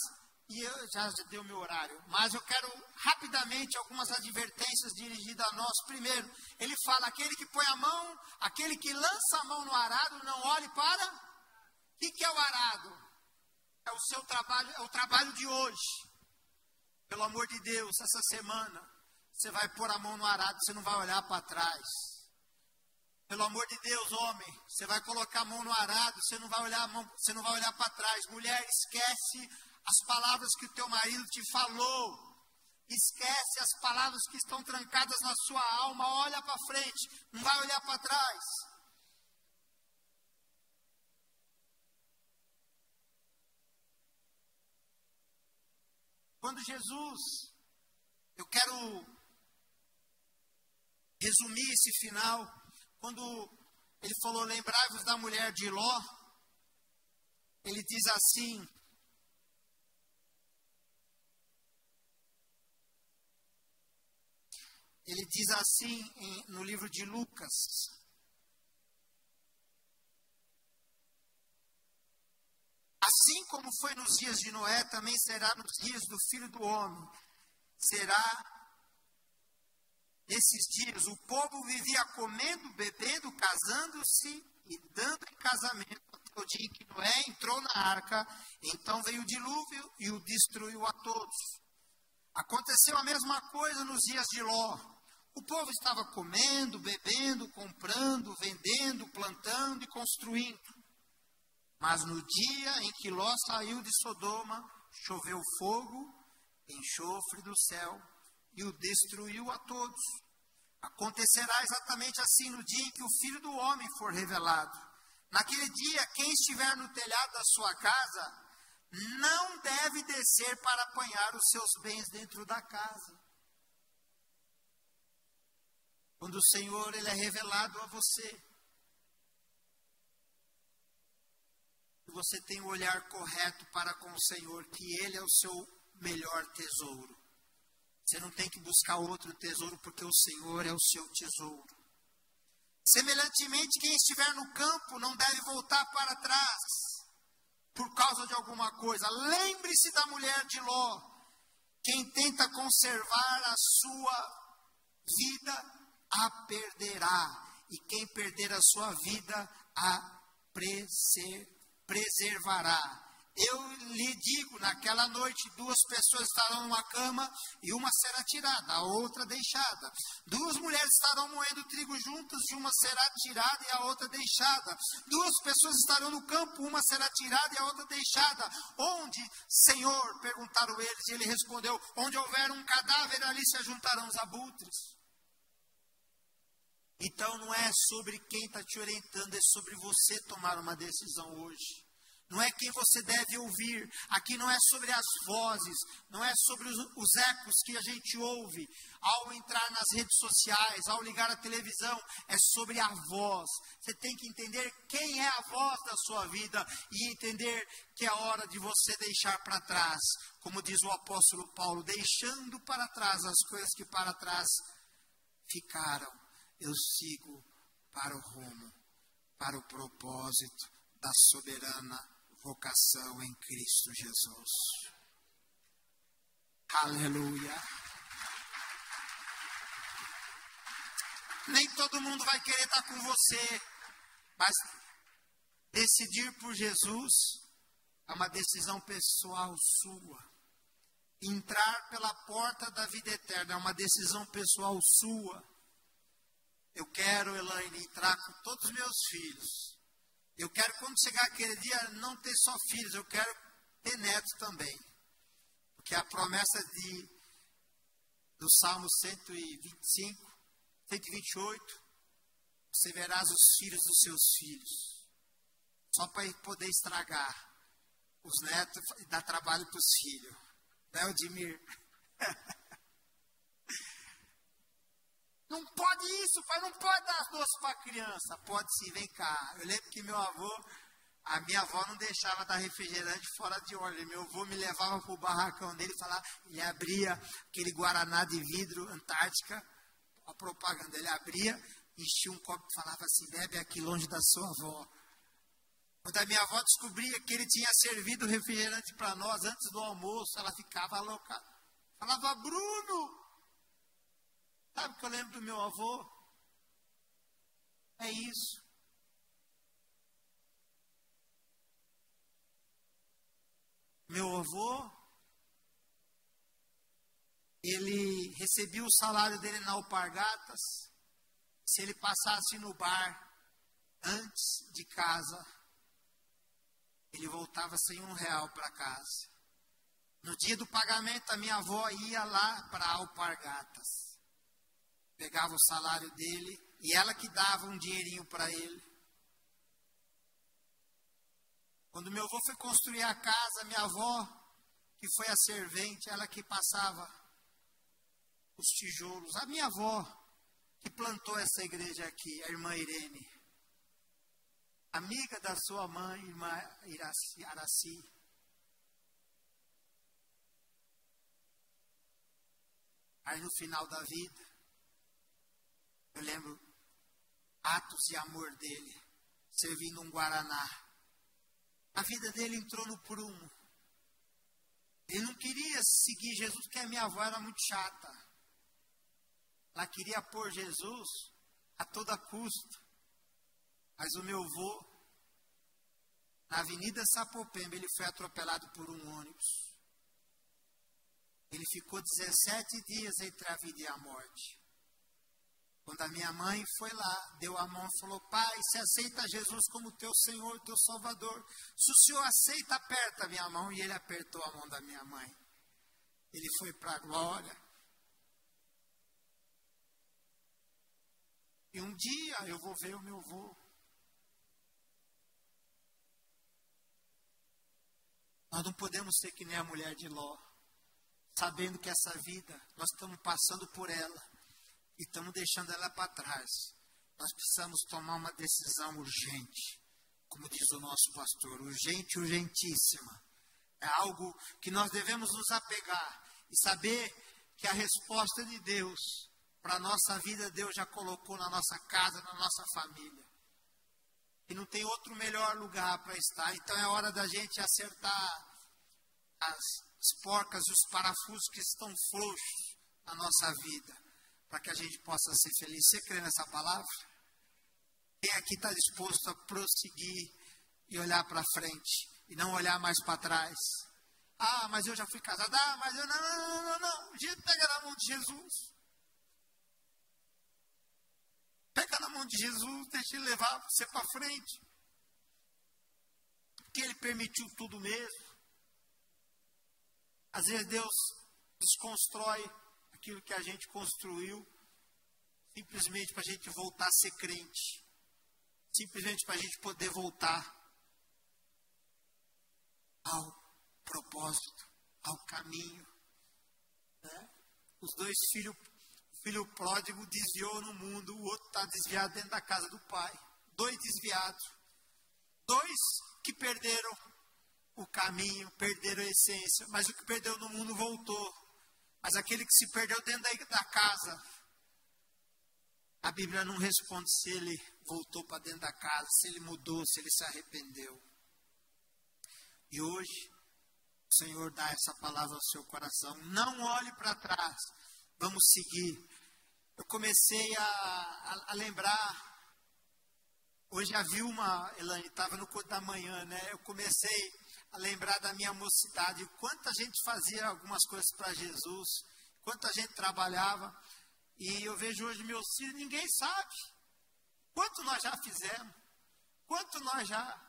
e eu já deu meu horário, mas eu quero rapidamente algumas advertências dirigidas a nós. Primeiro, ele fala: aquele que põe a mão, aquele que lança a mão no arado, não olhe para. O que, que é o arado? É o seu trabalho, é o trabalho de hoje. Pelo amor de Deus, essa semana, você vai pôr a mão no arado, você não vai olhar para trás. Pelo amor de Deus, homem, você vai colocar a mão no arado, você não vai olhar, você não vai olhar para trás. Mulher, esquece as palavras que o teu marido te falou. Esquece as palavras que estão trancadas na sua alma. Olha para frente, não vai olhar para trás. Quando Jesus, eu quero resumir esse final, quando ele falou: Lembrai-vos da mulher de Ló, ele diz assim: Ele diz assim em, no livro de Lucas. Assim como foi nos dias de Noé, também será nos dias do filho do homem. Será nesses dias o povo vivia comendo, bebendo, casando-se e dando em casamento até o dia em que Noé entrou na arca. Então veio o dilúvio e o destruiu a todos. Aconteceu a mesma coisa nos dias de Ló. O povo estava comendo, bebendo, comprando, vendendo, plantando e construindo. Mas no dia em que Ló saiu de Sodoma, choveu fogo, enxofre do céu e o destruiu a todos. Acontecerá exatamente assim no dia em que o Filho do Homem for revelado. Naquele dia, quem estiver no telhado da sua casa não deve descer para apanhar os seus bens dentro da casa. Quando o Senhor ele é revelado a você, você tem o olhar correto para com o Senhor, que Ele é o seu melhor tesouro. Você não tem que buscar outro tesouro, porque o Senhor é o seu tesouro. Semelhantemente, quem estiver no campo não deve voltar para trás por causa de alguma coisa. Lembre-se da mulher de Ló. Quem tenta conservar a sua vida, a perderá. E quem perder a sua vida, a preservará. Eu lhe digo, naquela noite, duas pessoas estarão numa cama e uma será tirada, a outra deixada. Duas mulheres estarão moendo trigo juntas e uma será tirada e a outra deixada. Duas pessoas estarão no campo, uma será tirada e a outra deixada. Onde, Senhor? perguntaram eles, e ele respondeu: Onde houver um cadáver, ali se ajuntarão os abutres. Então não é sobre quem está te orientando, é sobre você tomar uma decisão hoje. Não é quem você deve ouvir. Aqui não é sobre as vozes, não é sobre os, os, ecos que a gente ouve ao entrar nas redes sociais, ao ligar a televisão. É sobre a voz. Você tem que entender quem é a voz da sua vida e entender que é hora de você deixar para trás, como diz o apóstolo Paulo, deixando para trás as coisas que para trás ficaram eu sigo para o rumo, para o propósito da soberana vocação em Cristo Jesus. Aleluia. Nem todo mundo vai querer estar com você, mas decidir por Jesus é uma decisão pessoal sua. Entrar pela porta da vida eterna é uma decisão pessoal sua. Eu quero, Elaine, entrar com todos os meus filhos. Eu quero, quando chegar aquele dia, não ter só filhos, eu quero ter netos também. Porque a promessa de, do Salmo 125, 128, você verás os filhos dos seus filhos. Só para poder estragar os netos e dar trabalho para os filhos. Né, Odimir? Não pode isso, pai, não pode dar as doces para a criança. Pode sim, vem cá. Eu lembro que meu avô, a minha avó não deixava dar refrigerante fora de ordem. Meu avô me levava para o barracão dele e falava, ele abria aquele Guaraná de vidro, Antártica, a propaganda, ele abria, enchia um copo e falava assim, bebe aqui longe da sua avó. Quando a minha avó descobria que ele tinha servido refrigerante para nós antes do almoço, ela ficava louca. Falava, Bruno, Sabe o que eu lembro do meu avô? É isso. Meu avô, ele recebia o salário dele na Alpargatas. Se ele passasse no bar antes de casa, ele voltava sem um real para casa. No dia do pagamento, a minha avó ia lá para Alpargatas pegava o salário dele e ela que dava um dinheirinho para ele. Quando meu avô foi construir a casa, minha avó, que foi a servente, ela que passava os tijolos. A minha avó, que plantou essa igreja aqui, a irmã Irene, amiga da sua mãe, irmã Iraci, Araci. Aí no final da vida, eu lembro atos de amor dele, servindo um guaraná a vida dele entrou no prumo. Ele não queria seguir Jesus porque a minha avó era muito chata. Ela queria pôr Jesus a toda custa. Mas o meu avô, na Avenida Sapopemba, ele foi atropelado por um ônibus. Ele ficou 17 dias entre a vida e a morte. Quando a minha mãe foi lá, deu a mão e falou: Pai, se aceita Jesus como teu Senhor, teu Salvador. Se o Senhor aceita, aperta a minha mão. E ele apertou a mão da minha mãe. Ele foi para a glória. E um dia eu vou ver o meu avô. Nós não podemos ser que nem a mulher de Ló, sabendo que essa vida, nós estamos passando por ela e estamos deixando ela para trás. Nós precisamos tomar uma decisão urgente, como diz o nosso pastor, urgente, urgentíssima. É algo que nós devemos nos apegar e saber que a resposta de Deus para a nossa vida, Deus já colocou na nossa casa, na nossa família. E não tem outro melhor lugar para estar. Então é hora da gente acertar as, as porcas os parafusos que estão frouxos na nossa vida para que a gente possa ser feliz. Você crê nessa palavra? Quem aqui está disposto a prosseguir e olhar para frente e não olhar mais para trás? Ah, mas eu já fui casado. Ah, mas eu não, não, não, não, não. Pega na mão de Jesus. Pega na mão de Jesus, deixa ele levar você para frente. Porque ele permitiu tudo mesmo. Às vezes Deus desconstrói aquilo que a gente construiu, simplesmente para a gente voltar a ser crente, simplesmente para a gente poder voltar ao propósito, ao caminho. Né? Os dois filhos, o filho pródigo desviou no mundo, o outro está desviado dentro da casa do pai. Dois desviados. Dois que perderam o caminho, perderam a essência, mas o que perdeu no mundo voltou. Mas aquele que se perdeu dentro da, casa, a Bíblia não responde se ele voltou para dentro da casa, se ele mudou, se ele se arrependeu. E hoje, o Senhor dá essa palavra ao seu coração. Não olhe para trás, vamos seguir. Eu comecei a, a, a lembrar. Hoje a Vilma, Elane, estava no culto da manhã, né? Eu comecei a lembrar da minha mocidade, quanta gente fazia algumas coisas para Jesus, quanta gente trabalhava. E eu vejo hoje meus filhos, ninguém sabe. Quanto nós já fizemos? Quanto nós já.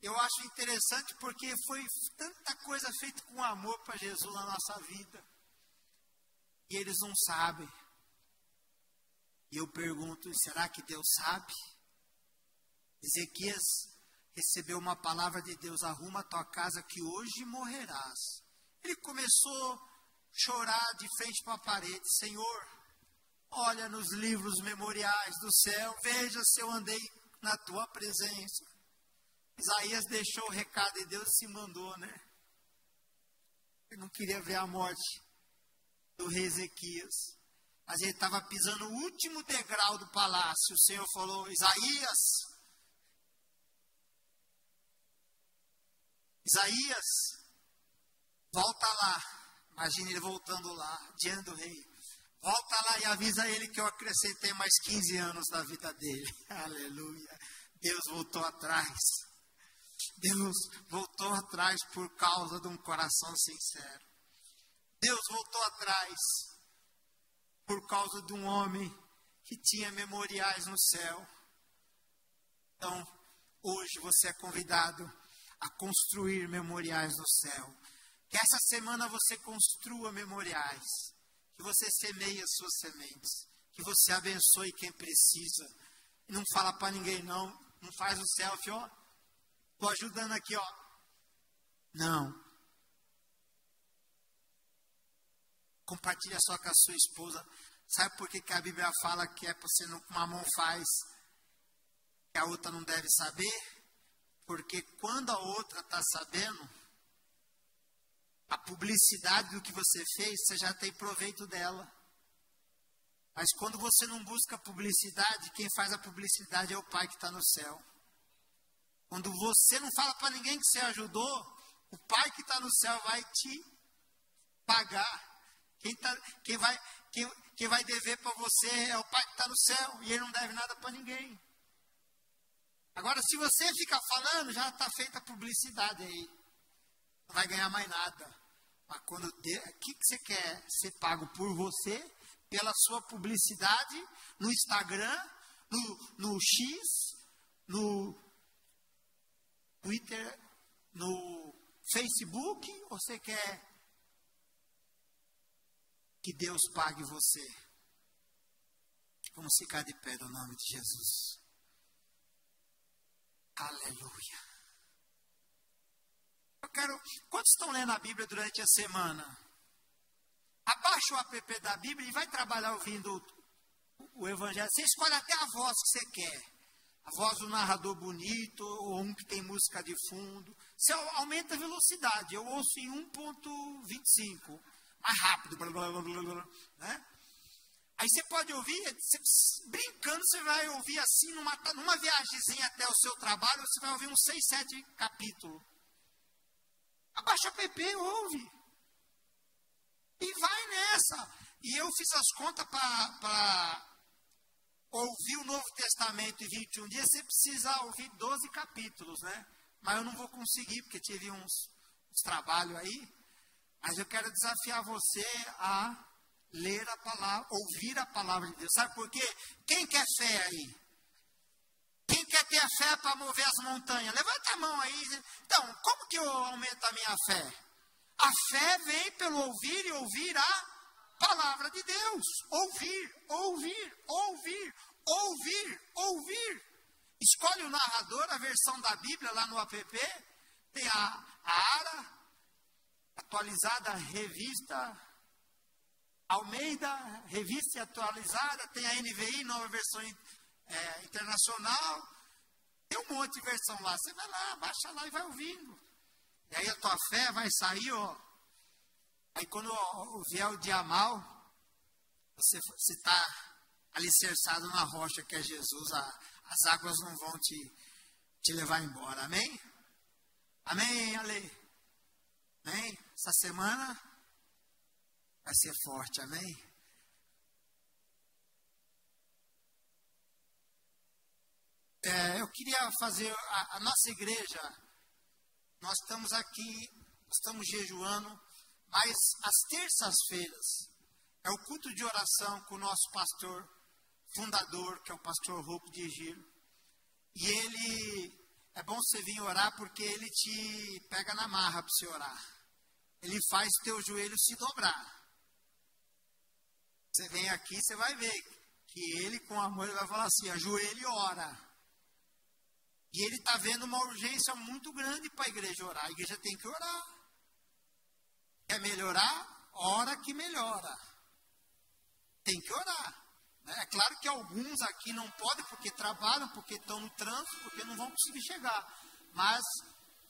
Eu acho interessante porque foi tanta coisa feita com amor para Jesus na nossa vida. E eles não sabem. E eu pergunto: será que Deus sabe? Ezequias recebeu uma palavra de Deus: arruma a tua casa que hoje morrerás. Ele começou a chorar de frente para a parede: Senhor, olha nos livros memoriais do céu, veja se eu andei na tua presença. Isaías deixou o recado e Deus se mandou, né? Ele não queria ver a morte do rei Ezequias. Mas ele estava pisando o último degrau do palácio. O Senhor falou: Isaías, Isaías, volta lá. Imagine ele voltando lá, diante do rei. Volta lá e avisa ele que eu acrescentei mais 15 anos na vida dele. Aleluia. Deus voltou atrás. Deus voltou atrás por causa de um coração sincero. Deus voltou atrás por causa de um homem que tinha memoriais no céu. Então, hoje você é convidado a construir memoriais no céu. Que essa semana você construa memoriais. Que você semeie as suas sementes. Que você abençoe quem precisa. Não fala para ninguém, não. Não faz o selfie, ó. Estou ajudando aqui, ó. Não. Compartilha só com a sua esposa. Sabe por que, que a Bíblia fala que é para você não, uma mão faz que a outra não deve saber? Porque quando a outra está sabendo, a publicidade do que você fez, você já tem proveito dela. Mas quando você não busca publicidade, quem faz a publicidade é o Pai que está no céu. Quando você não fala para ninguém que você ajudou, o Pai que está no céu vai te pagar. Quem, tá, quem, vai, quem, quem vai dever para você é o Pai que está no céu e ele não deve nada para ninguém. Agora, se você ficar falando, já está feita a publicidade aí. Não vai ganhar mais nada. Mas quando o que, que você quer ser pago por você, pela sua publicidade, no Instagram, no, no X, no Twitter, no Facebook, ou você quer que Deus pague você? Vamos ficar de pé no nome de Jesus. Aleluia. Eu quero. Quantos estão lendo a Bíblia durante a semana? Abaixa o app da Bíblia e vai trabalhar ouvindo o, o Evangelho. Você escolhe até a voz que você quer. A voz do narrador bonito, ou um que tem música de fundo. Você aumenta a velocidade. Eu ouço em 1.25. Mais rápido. Blá, blá, blá, né? Aí você pode ouvir, você, brincando, você vai ouvir assim, numa, numa viagemzinha até o seu trabalho, você vai ouvir uns seis, sete capítulos. Abaixa o app, ouve. E vai nessa. E eu fiz as contas para ouvir o Novo Testamento em 21 dias, você precisa ouvir 12 capítulos, né? Mas eu não vou conseguir, porque tive uns, uns trabalhos aí. Mas eu quero desafiar você a ler a palavra, ouvir a palavra de Deus. Sabe por quê? Quem quer fé aí? Quem quer ter fé para mover as montanhas? Levanta a mão aí. Então, como que eu aumento a minha fé? A fé vem pelo ouvir e ouvir a palavra de Deus. Ouvir, ouvir, ouvir, ouvir, ouvir. Escolhe o narrador, a versão da Bíblia lá no app. Tem a, a ARA, atualizada, revista Almeida, revista atualizada, tem a NVI, nova versão é, internacional. Tem um monte de versão lá. Você vai lá, baixa lá e vai ouvindo. E aí a tua fé vai sair, ó. Aí quando vier o dia mal, você está alicerçado na rocha que é Jesus, a, as águas não vão te, te levar embora. Amém? Amém, Ale? Amém? Essa semana vai ser forte, amém? É, eu queria fazer a, a, nossa igreja. Nós estamos aqui, estamos jejuando, mas às terças-feiras é o culto de oração com o nosso pastor fundador, que é o pastor Roupo de Giro. E ele é bom você vir orar porque ele te pega na marra para você orar. Ele faz teu joelho se dobrar. Você vem aqui, você vai ver que ele, com amor, ele vai falar assim: ajoelhe e ora. E ele está vendo uma urgência muito grande para a igreja orar. A igreja tem que orar. Quer melhorar? Ora que melhora. Tem que orar. Né? É claro que alguns aqui não podem porque trabalham, porque estão no trânsito, porque não vão conseguir chegar. Mas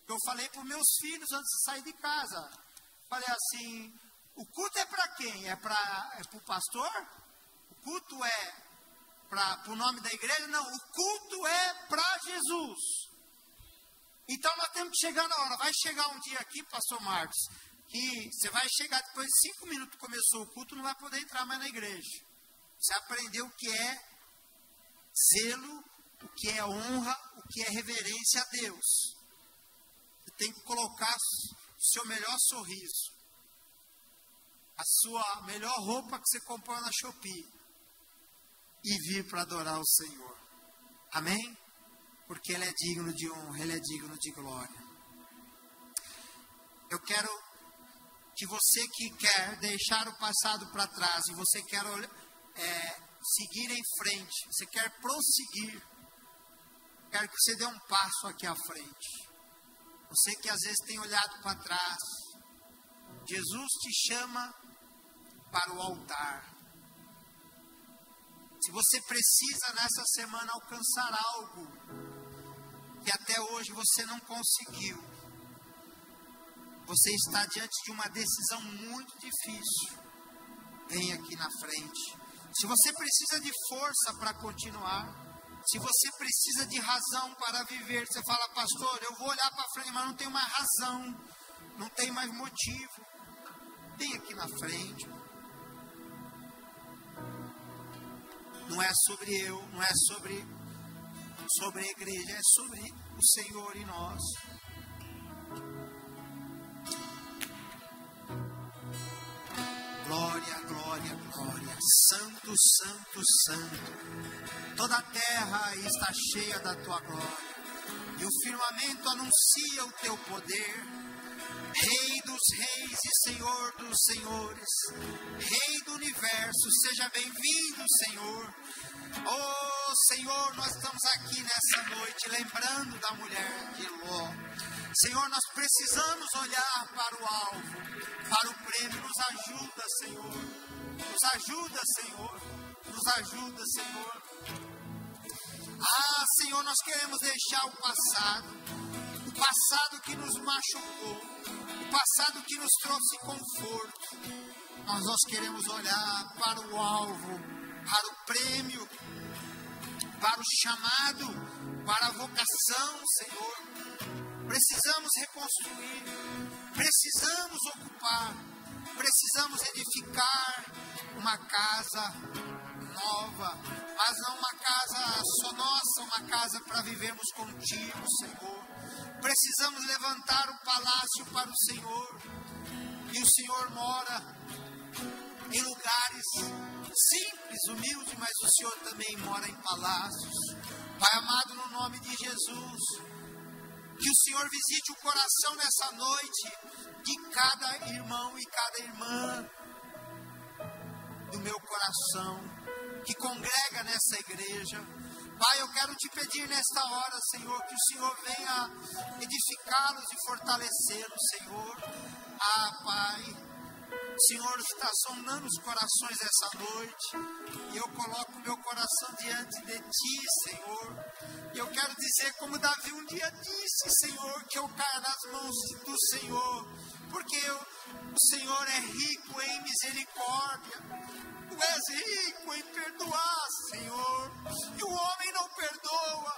eu falei para meus filhos antes de sair de casa. Falei assim, o culto é para quem? É para é o pastor? O culto é para o nome da igreja? Não, o culto é para Jesus. Então nós temos que chegar na hora. Vai chegar um dia aqui, pastor Marcos, que você vai chegar depois de cinco minutos que começou o culto, não vai poder entrar mais na igreja. Você aprendeu o que é zelo, o que é honra, o que é reverência a Deus. Você tem que colocar o seu melhor sorriso a sua melhor roupa que você comprou na Shopee e vir para adorar o Senhor. Amém? Porque Ele é digno de honra, Ele é digno de glória. Eu quero que você que quer deixar o passado para trás e você quer é, seguir em frente, você quer prosseguir, quero que você dê um passo aqui à frente. Você que às vezes tem olhado para trás, Jesus te chama para o altar. Se você precisa nessa semana alcançar algo que até hoje você não conseguiu, você está diante de uma decisão muito difícil. Vem aqui na frente. Se você precisa de força para continuar, Se você precisa de razão para viver, você fala, pastor, eu vou olhar para frente, mas não tenho mais razão, não tem mais motivo. Vem aqui na frente. Não é sobre eu, não é sobre, sobre a igreja, é sobre o Senhor e nós. Glória, glória, glória. Santo, santo, santo. Toda a terra está cheia da tua glória. E o firmamento anuncia o teu poder. Rei dos reis e Senhor dos senhores, Rei do universo, seja bem-vindo, Senhor. Oh, Senhor, nós estamos aqui nessa noite lembrando da mulher de Ló. Senhor, nós precisamos olhar para o alvo, para o prêmio. Nos ajuda, Senhor. Nos ajuda, Senhor. Nos ajuda, Senhor. Ah, Senhor, nós queremos deixar o passado, passado que nos machucou, o passado que nos trouxe conforto. Mas nós queremos olhar para o alvo, para o prêmio, para o chamado, para a vocação, Senhor. Precisamos reconstruir, precisamos ocupar, precisamos edificar uma casa nova, mas não uma casa só nossa, uma casa para vivermos contigo, Senhor. Precisamos levantar um palácio para o Senhor, e o Senhor mora em lugares simples, humildes, mas o Senhor também mora em palácios. Pai amado, no nome de Jesus, que o Senhor visite o coração nessa noite de cada irmão e cada irmã do meu coração que congrega nessa igreja. Pai, eu quero te pedir nesta hora, Senhor, que o Senhor venha edificá-los e fortalecê-los, Senhor. Ah, Pai, o Senhor está sondando os corações essa noite e eu coloco meu coração diante de Ti, Senhor. E eu quero dizer, como Davi um dia disse, Senhor, que eu caia nas mãos do Senhor, porque eu, o Senhor é rico em misericórdia. Tu és rico em perdoar, Senhor. E o homem não perdoa.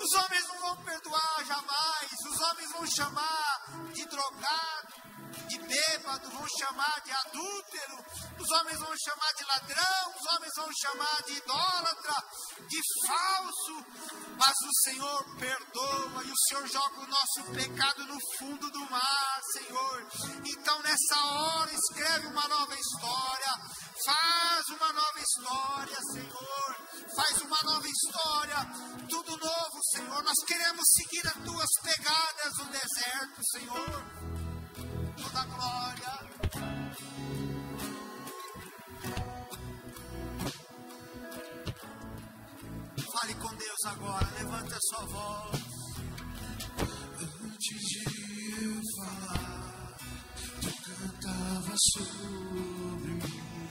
Os homens não vão perdoar jamais. Os homens vão chamar de drogado de bêbado, vão chamar de adúltero, os homens vão chamar de ladrão, os homens vão chamar de idólatra, de falso, mas o Senhor perdoa e o Senhor joga o nosso pecado no fundo do mar, Senhor. Então nessa hora escreve uma nova história, faz uma nova história, Senhor, faz uma nova história, tudo novo, Senhor. Nós queremos seguir as tuas pegadas no deserto, Senhor toda glória. Fale com Deus agora, levante a sua voz. Antes de eu falar, tu cantava sobre mim.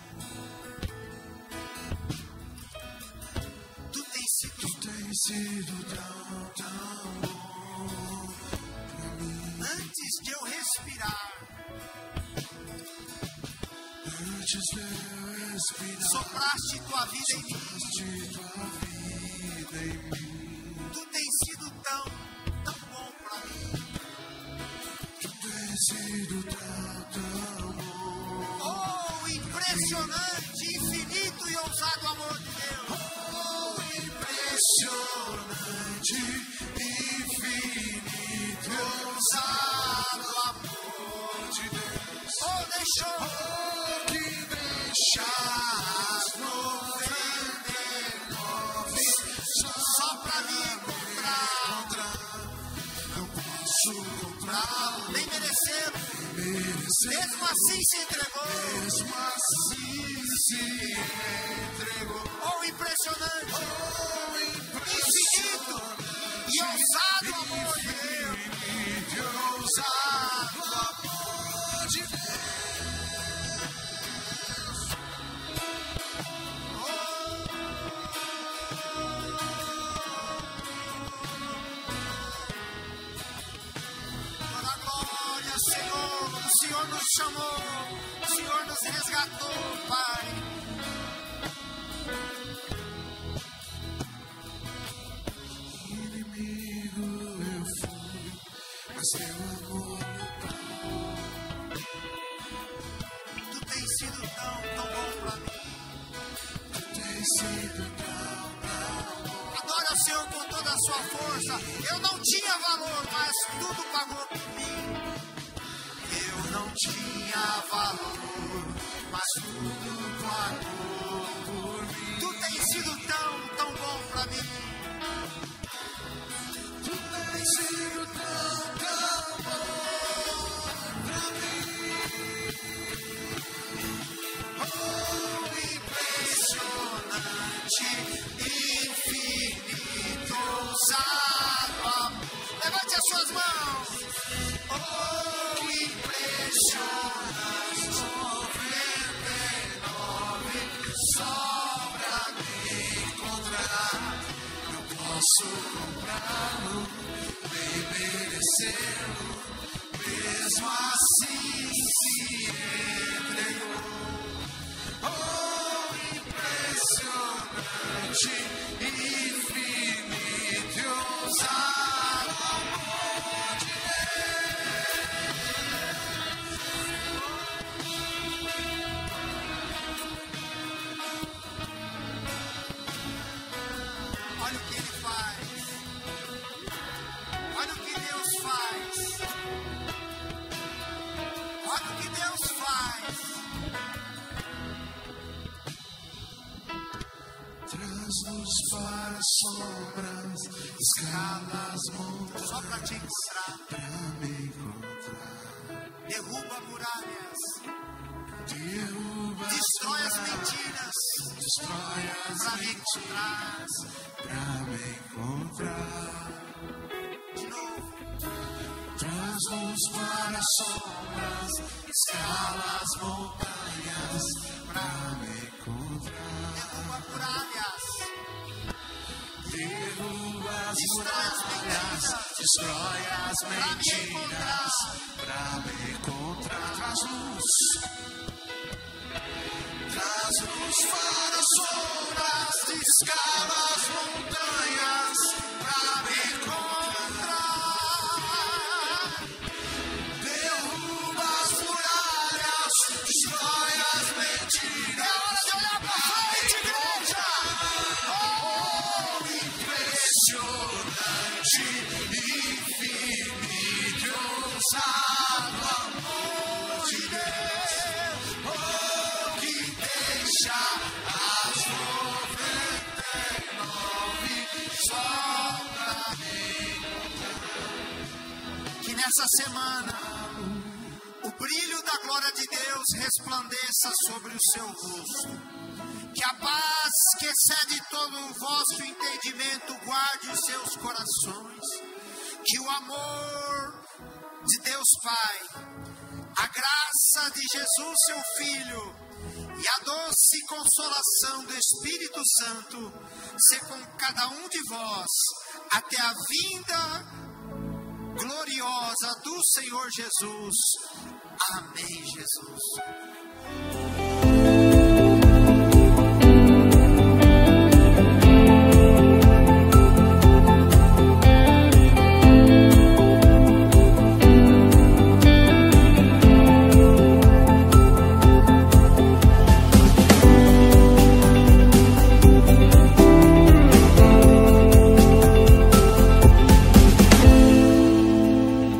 Tu tens sido, tu tens sido tão, tão bom. Antes de eu respirar, Antes de eu respirar, sopraste tua vida em mim. tua vida em mim. Tu tens sido tão, tão bom para mim. Tu tens sido tão, tão bom. Oh, impressionante, infinito e ousado amor de Deus. Oh, impressionante, infinito, ousado amor de Deus. Oh, deixou. Oh, que deixas noventa Só pra me. Não posso comprá-lo, Nem merecer. merecer. Mesmo assim se entregou. Mesmo assim se entregou. Oh, impressionante, Oh, infinito e ousado amor de Deus. nos chamou, o Senhor nos resgatou, Pai. Inimigo eu fui, mas teu amor lutou. Tu tens sido tão, tão bom pra mim. Tu tens sido tão, tão bom. Adora o Senhor com toda a sua força. Eu não tinha valor, mas tudo pagou por mim. Tinha valor, mas tudo pagou por mim. Tu tens sido tão, tão bom pra mim. Tu tens sido tão, tão bom pra mim. Oh, impressionante, infinito. Nem merecê-lo. Mesmo assim se entregou. Oh, impressionante, infinito ousado Traz-nos para as sombras, escala as montanhas Só para te encontrar. pra me encontrar. Derruba muralhas. Derruba Destrói as mentiras. destrói as Para me mentiras pra me encontrar. De novo. Traz-nos para as sombras, escala as montanhas pra me encontrar. Derruba muralhas. As as muralhas, destrói as mentiras pra me encontrar. Traz luz, traz luz para as sombras, escala as montanhas nessa semana o brilho da glória de Deus resplandeça sobre o seu rosto. Que a paz que excede todo o vosso entendimento guarde os seus corações. Que o amor de Deus Pai, a graça de Jesus, seu Filho, e a doce consolação do Espírito Santo ser com cada um de vós até a vinda gloriosa do Senhor Jesus. Amém, Jesus.